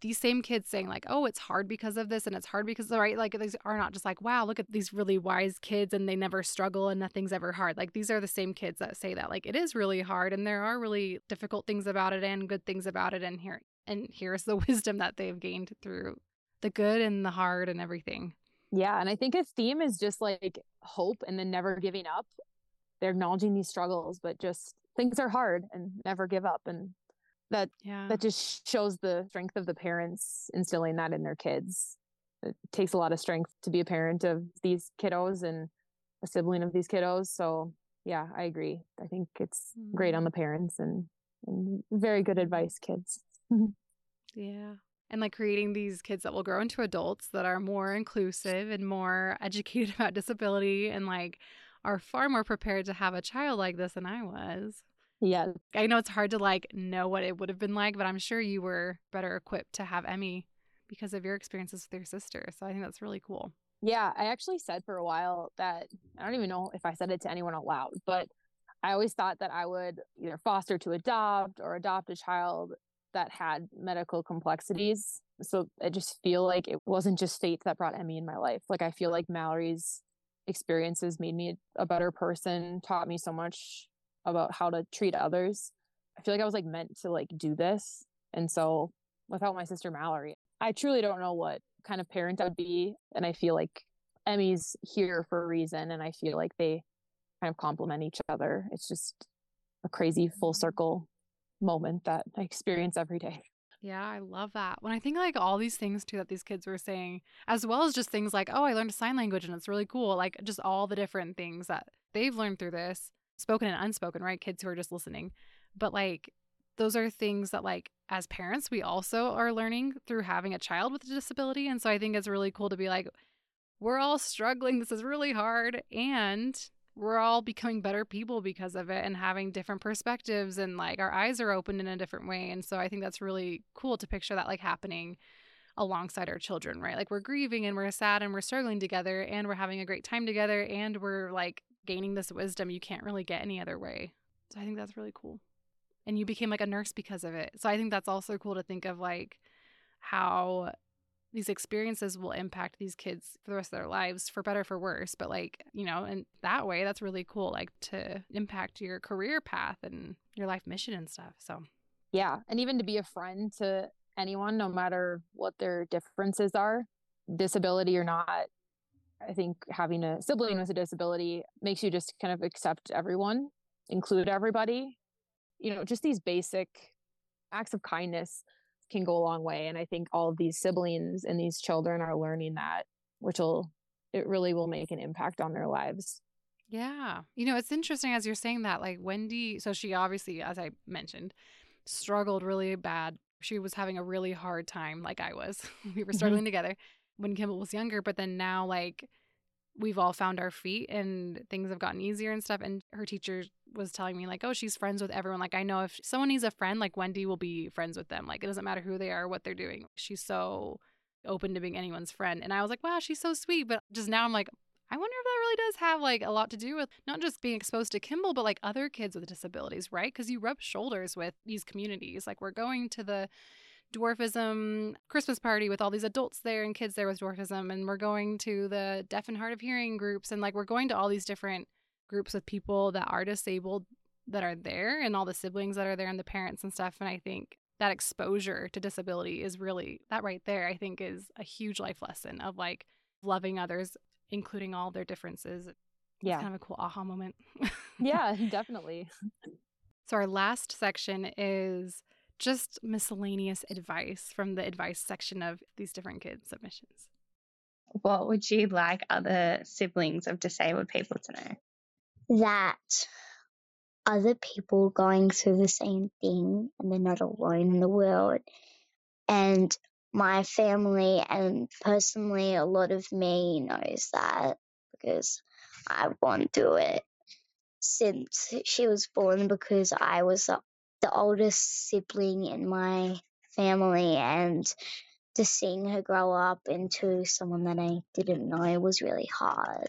these same kids saying like, "Oh, it's hard because of this, and it's hard because right." Like these are not just like, "Wow, look at these really wise kids, and they never struggle, and nothing's ever hard." Like these are the same kids that say that like it is really hard, and there are really difficult things about it and good things about it, and here and here's the wisdom that they've gained through the good and the hard and everything. Yeah, and I think a theme is just like hope and then never giving up. They're acknowledging these struggles, but just things are hard and never give up and that yeah. that just shows the strength of the parents instilling that in their kids. It takes a lot of strength to be a parent of these kiddos and a sibling of these kiddos. So, yeah, I agree. I think it's mm-hmm. great on the parents and, and very good advice, kids. yeah and like creating these kids that will grow into adults that are more inclusive and more educated about disability and like are far more prepared to have a child like this than I was. Yeah. I know it's hard to like know what it would have been like, but I'm sure you were better equipped to have Emmy because of your experiences with your sister. So I think that's really cool. Yeah, I actually said for a while that I don't even know if I said it to anyone out loud, but I always thought that I would either foster to adopt or adopt a child that had medical complexities. So I just feel like it wasn't just fate that brought Emmy in my life. Like I feel like Mallory's experiences made me a better person, taught me so much about how to treat others. I feel like I was like meant to like do this. And so without my sister Mallory, I truly don't know what kind of parent I'd be. And I feel like Emmy's here for a reason. And I feel like they kind of complement each other. It's just a crazy full mm-hmm. circle moment that I experience every day. Yeah, I love that. When I think like all these things too that these kids were saying, as well as just things like, oh, I learned sign language and it's really cool. Like just all the different things that they've learned through this, spoken and unspoken, right? Kids who are just listening. But like those are things that like as parents we also are learning through having a child with a disability. And so I think it's really cool to be like, we're all struggling. This is really hard. And we're all becoming better people because of it and having different perspectives and like our eyes are opened in a different way. And so I think that's really cool to picture that like happening alongside our children, right? Like we're grieving and we're sad and we're struggling together and we're having a great time together and we're like gaining this wisdom you can't really get any other way. So I think that's really cool. And you became like a nurse because of it. So I think that's also cool to think of like how these experiences will impact these kids for the rest of their lives for better for worse but like you know and that way that's really cool like to impact your career path and your life mission and stuff so yeah and even to be a friend to anyone no matter what their differences are disability or not i think having a sibling with a disability makes you just kind of accept everyone include everybody you know just these basic acts of kindness can go a long way. And I think all of these siblings and these children are learning that, which will, it really will make an impact on their lives. Yeah. You know, it's interesting as you're saying that, like Wendy, so she obviously, as I mentioned, struggled really bad. She was having a really hard time, like I was. we were mm-hmm. struggling mm-hmm. together when Kimball was younger, but then now, like, we've all found our feet and things have gotten easier and stuff. And her teacher was telling me, like, oh, she's friends with everyone. Like, I know if someone needs a friend, like, Wendy will be friends with them. Like, it doesn't matter who they are, what they're doing. She's so open to being anyone's friend. And I was like, wow, she's so sweet. But just now I'm like, I wonder if that really does have like a lot to do with not just being exposed to Kimball, but like other kids with disabilities, right? Because you rub shoulders with these communities. Like, we're going to the dwarfism Christmas party with all these adults there and kids there with dwarfism. And we're going to the deaf and hard of hearing groups. And like, we're going to all these different groups of people that are disabled that are there and all the siblings that are there and the parents and stuff. And I think that exposure to disability is really that right there, I think is a huge life lesson of like loving others, including all their differences. Yeah. It's kind of a cool aha moment. yeah, definitely. So, our last section is just miscellaneous advice from the advice section of these different kids' submissions. What would you like other siblings of disabled people to know? That other people going through the same thing and they're not alone in the world. And my family and personally, a lot of me knows that because I've gone through it since she was born because I was the oldest sibling in my family and just seeing her grow up into someone that I didn't know was really hard.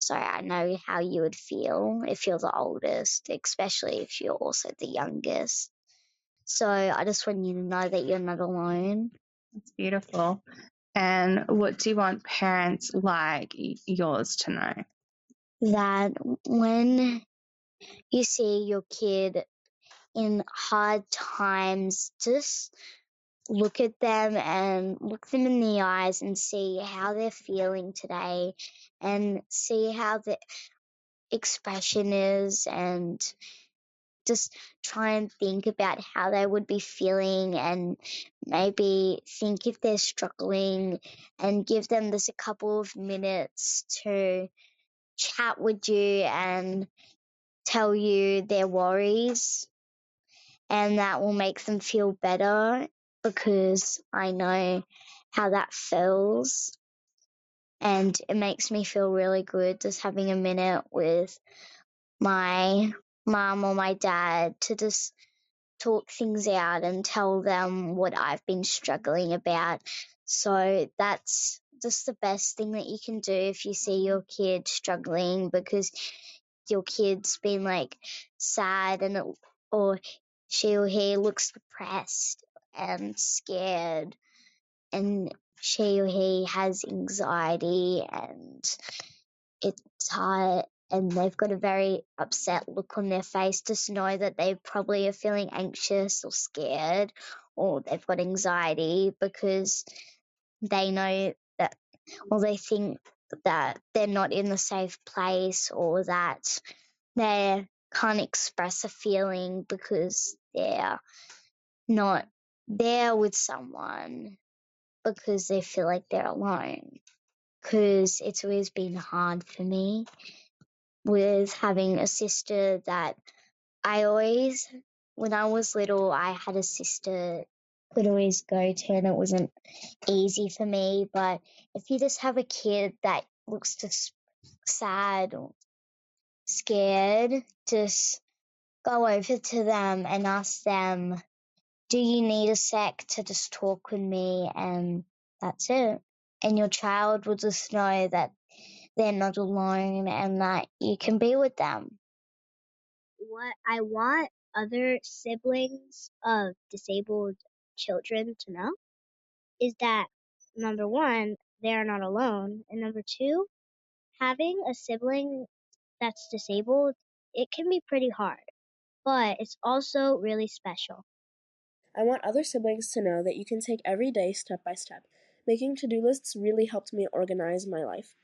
So I know how you would feel if you're the oldest, especially if you're also the youngest. So I just want you to know that you're not alone. It's beautiful. And what do you want parents like yours to know? That when you see your kid in hard times, just look at them and look them in the eyes and see how they're feeling today and see how the expression is and just try and think about how they would be feeling and maybe think if they're struggling and give them just a couple of minutes to chat with you and tell you their worries and that will make them feel better because I know how that feels. And it makes me feel really good just having a minute with my mom or my dad to just talk things out and tell them what I've been struggling about. So that's just the best thing that you can do if you see your kid struggling because your kid's been like sad and it, or she or he looks depressed and scared and she or he has anxiety and it's hard and they've got a very upset look on their face, just know that they probably are feeling anxious or scared or they've got anxiety because they know that or they think that they're not in a safe place or that they can't express a feeling because they're not there with someone because they feel like they're alone. Because it's always been hard for me with having a sister that I always, when I was little, I had a sister could always go to and it wasn't easy for me. But if you just have a kid that looks just sad or scared, just go over to them and ask them, do you need a sec to just talk with me? And that's it. And your child will just know that they're not alone and that you can be with them. What I want other siblings of disabled children to know is that number one, they are not alone, and number two, having a sibling that's disabled, it can be pretty hard, but it's also really special. I want other siblings to know that you can take every day step by step. Making to do lists really helped me organize my life.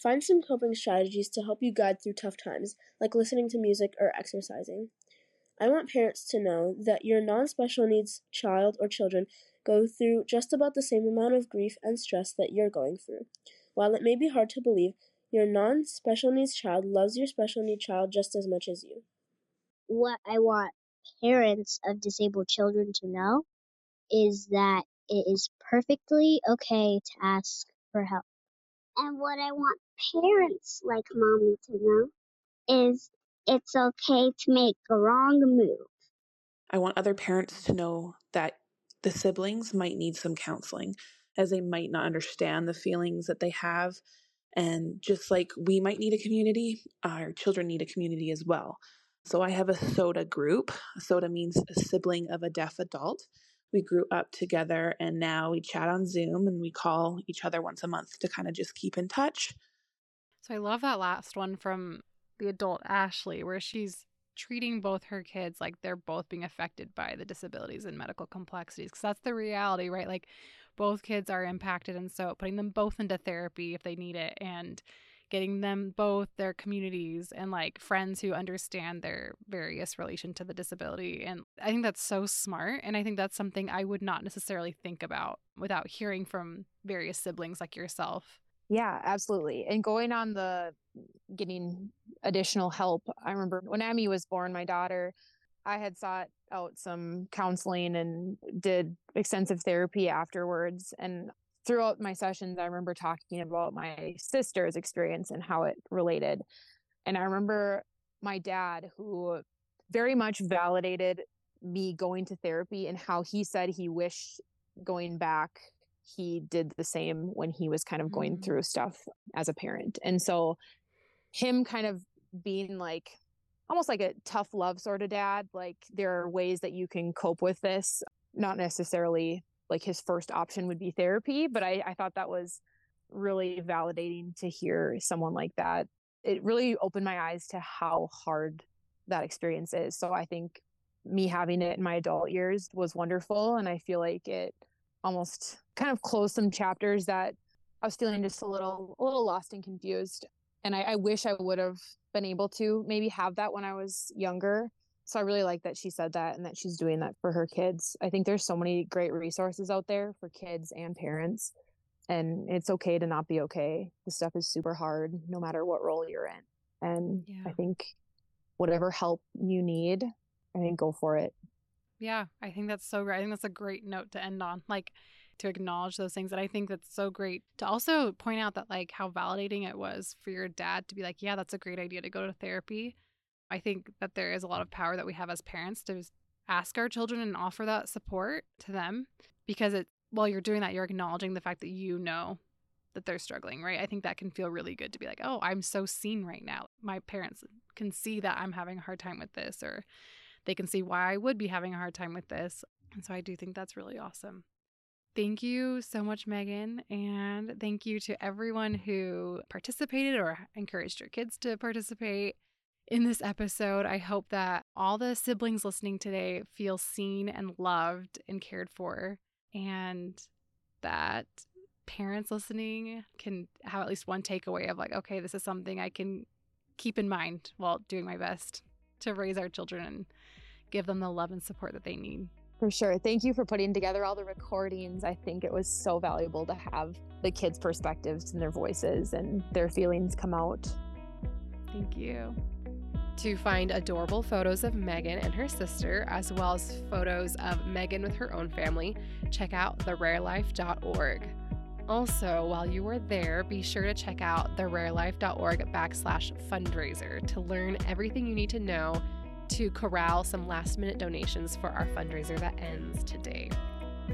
Find some coping strategies to help you guide through tough times, like listening to music or exercising. I want parents to know that your non special needs child or children go through just about the same amount of grief and stress that you're going through. While it may be hard to believe, your non special needs child loves your special needs child just as much as you. What I want parents of disabled children to know is that it is perfectly okay to ask for help. And what I want parents like mommy to know is it's okay to make a wrong move. I want other parents to know that the siblings might need some counseling as they might not understand the feelings that they have. And just like we might need a community, our children need a community as well. So I have a SODA group. SODA means a sibling of a deaf adult. We grew up together and now we chat on Zoom and we call each other once a month to kind of just keep in touch. So I love that last one from the adult Ashley, where she's treating both her kids like they're both being affected by the disabilities and medical complexities because that's the reality right like both kids are impacted and so putting them both into therapy if they need it and getting them both their communities and like friends who understand their various relation to the disability and i think that's so smart and i think that's something i would not necessarily think about without hearing from various siblings like yourself yeah, absolutely. And going on the getting additional help. I remember when Emmy was born, my daughter, I had sought out some counseling and did extensive therapy afterwards. And throughout my sessions, I remember talking about my sister's experience and how it related. And I remember my dad, who very much validated me going to therapy and how he said he wished going back he did the same when he was kind of going Mm. through stuff as a parent. And so him kind of being like almost like a tough love sort of dad, like there are ways that you can cope with this, not necessarily like his first option would be therapy, but I, I thought that was really validating to hear someone like that. It really opened my eyes to how hard that experience is. So I think me having it in my adult years was wonderful. And I feel like it almost kind of closed some chapters that I was feeling just a little a little lost and confused. And I, I wish I would have been able to maybe have that when I was younger. So I really like that she said that and that she's doing that for her kids. I think there's so many great resources out there for kids and parents. And it's okay to not be okay. This stuff is super hard no matter what role you're in. And I think whatever help you need, I think go for it. Yeah, I think that's so great. I think that's a great note to end on. Like to acknowledge those things. And I think that's so great to also point out that like how validating it was for your dad to be like, yeah, that's a great idea to go to therapy. I think that there is a lot of power that we have as parents to ask our children and offer that support to them because it while you're doing that, you're acknowledging the fact that you know that they're struggling, right? I think that can feel really good to be like, oh, I'm so seen right now. My parents can see that I'm having a hard time with this, or they can see why I would be having a hard time with this. And so I do think that's really awesome. Thank you so much, Megan. And thank you to everyone who participated or encouraged your kids to participate in this episode. I hope that all the siblings listening today feel seen and loved and cared for, and that parents listening can have at least one takeaway of like, okay, this is something I can keep in mind while doing my best to raise our children and give them the love and support that they need. For sure. Thank you for putting together all the recordings. I think it was so valuable to have the kids' perspectives and their voices and their feelings come out. Thank you. To find adorable photos of Megan and her sister, as well as photos of Megan with her own family, check out therarelife.org. Also, while you are there, be sure to check out therarelife.org backslash fundraiser to learn everything you need to know to corral some last minute donations for our fundraiser that ends today.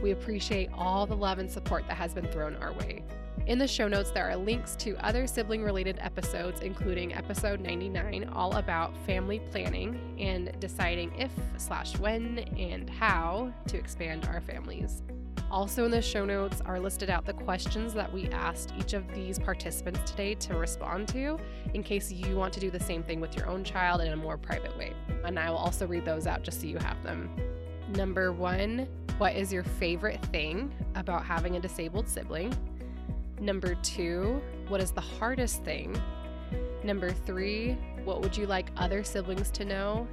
We appreciate all the love and support that has been thrown our way. In the show notes, there are links to other sibling related episodes, including episode 99, all about family planning and deciding if slash when and how to expand our families. Also, in the show notes are listed out the questions that we asked each of these participants today to respond to in case you want to do the same thing with your own child in a more private way. And I will also read those out just so you have them. Number one, what is your favorite thing about having a disabled sibling? Number two, what is the hardest thing? Number three, what would you like other siblings to know?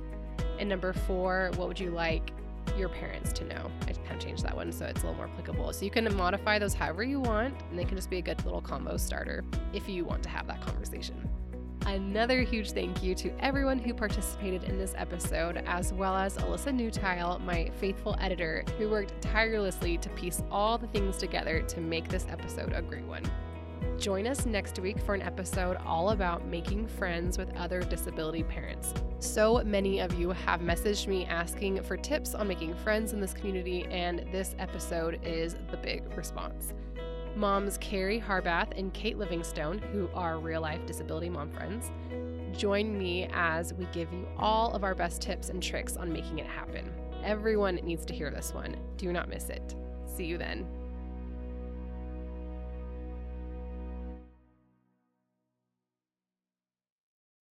And number four, what would you like your parents to know? I kind of changed that one so it's a little more applicable. So you can modify those however you want, and they can just be a good little combo starter if you want to have that conversation. Another huge thank you to everyone who participated in this episode, as well as Alyssa Newtile, my faithful editor, who worked tirelessly to piece all the things together to make this episode a great one. Join us next week for an episode all about making friends with other disability parents. So many of you have messaged me asking for tips on making friends in this community, and this episode is the big response. Moms Carrie Harbath and Kate Livingstone, who are real life disability mom friends, join me as we give you all of our best tips and tricks on making it happen. Everyone needs to hear this one. Do not miss it. See you then.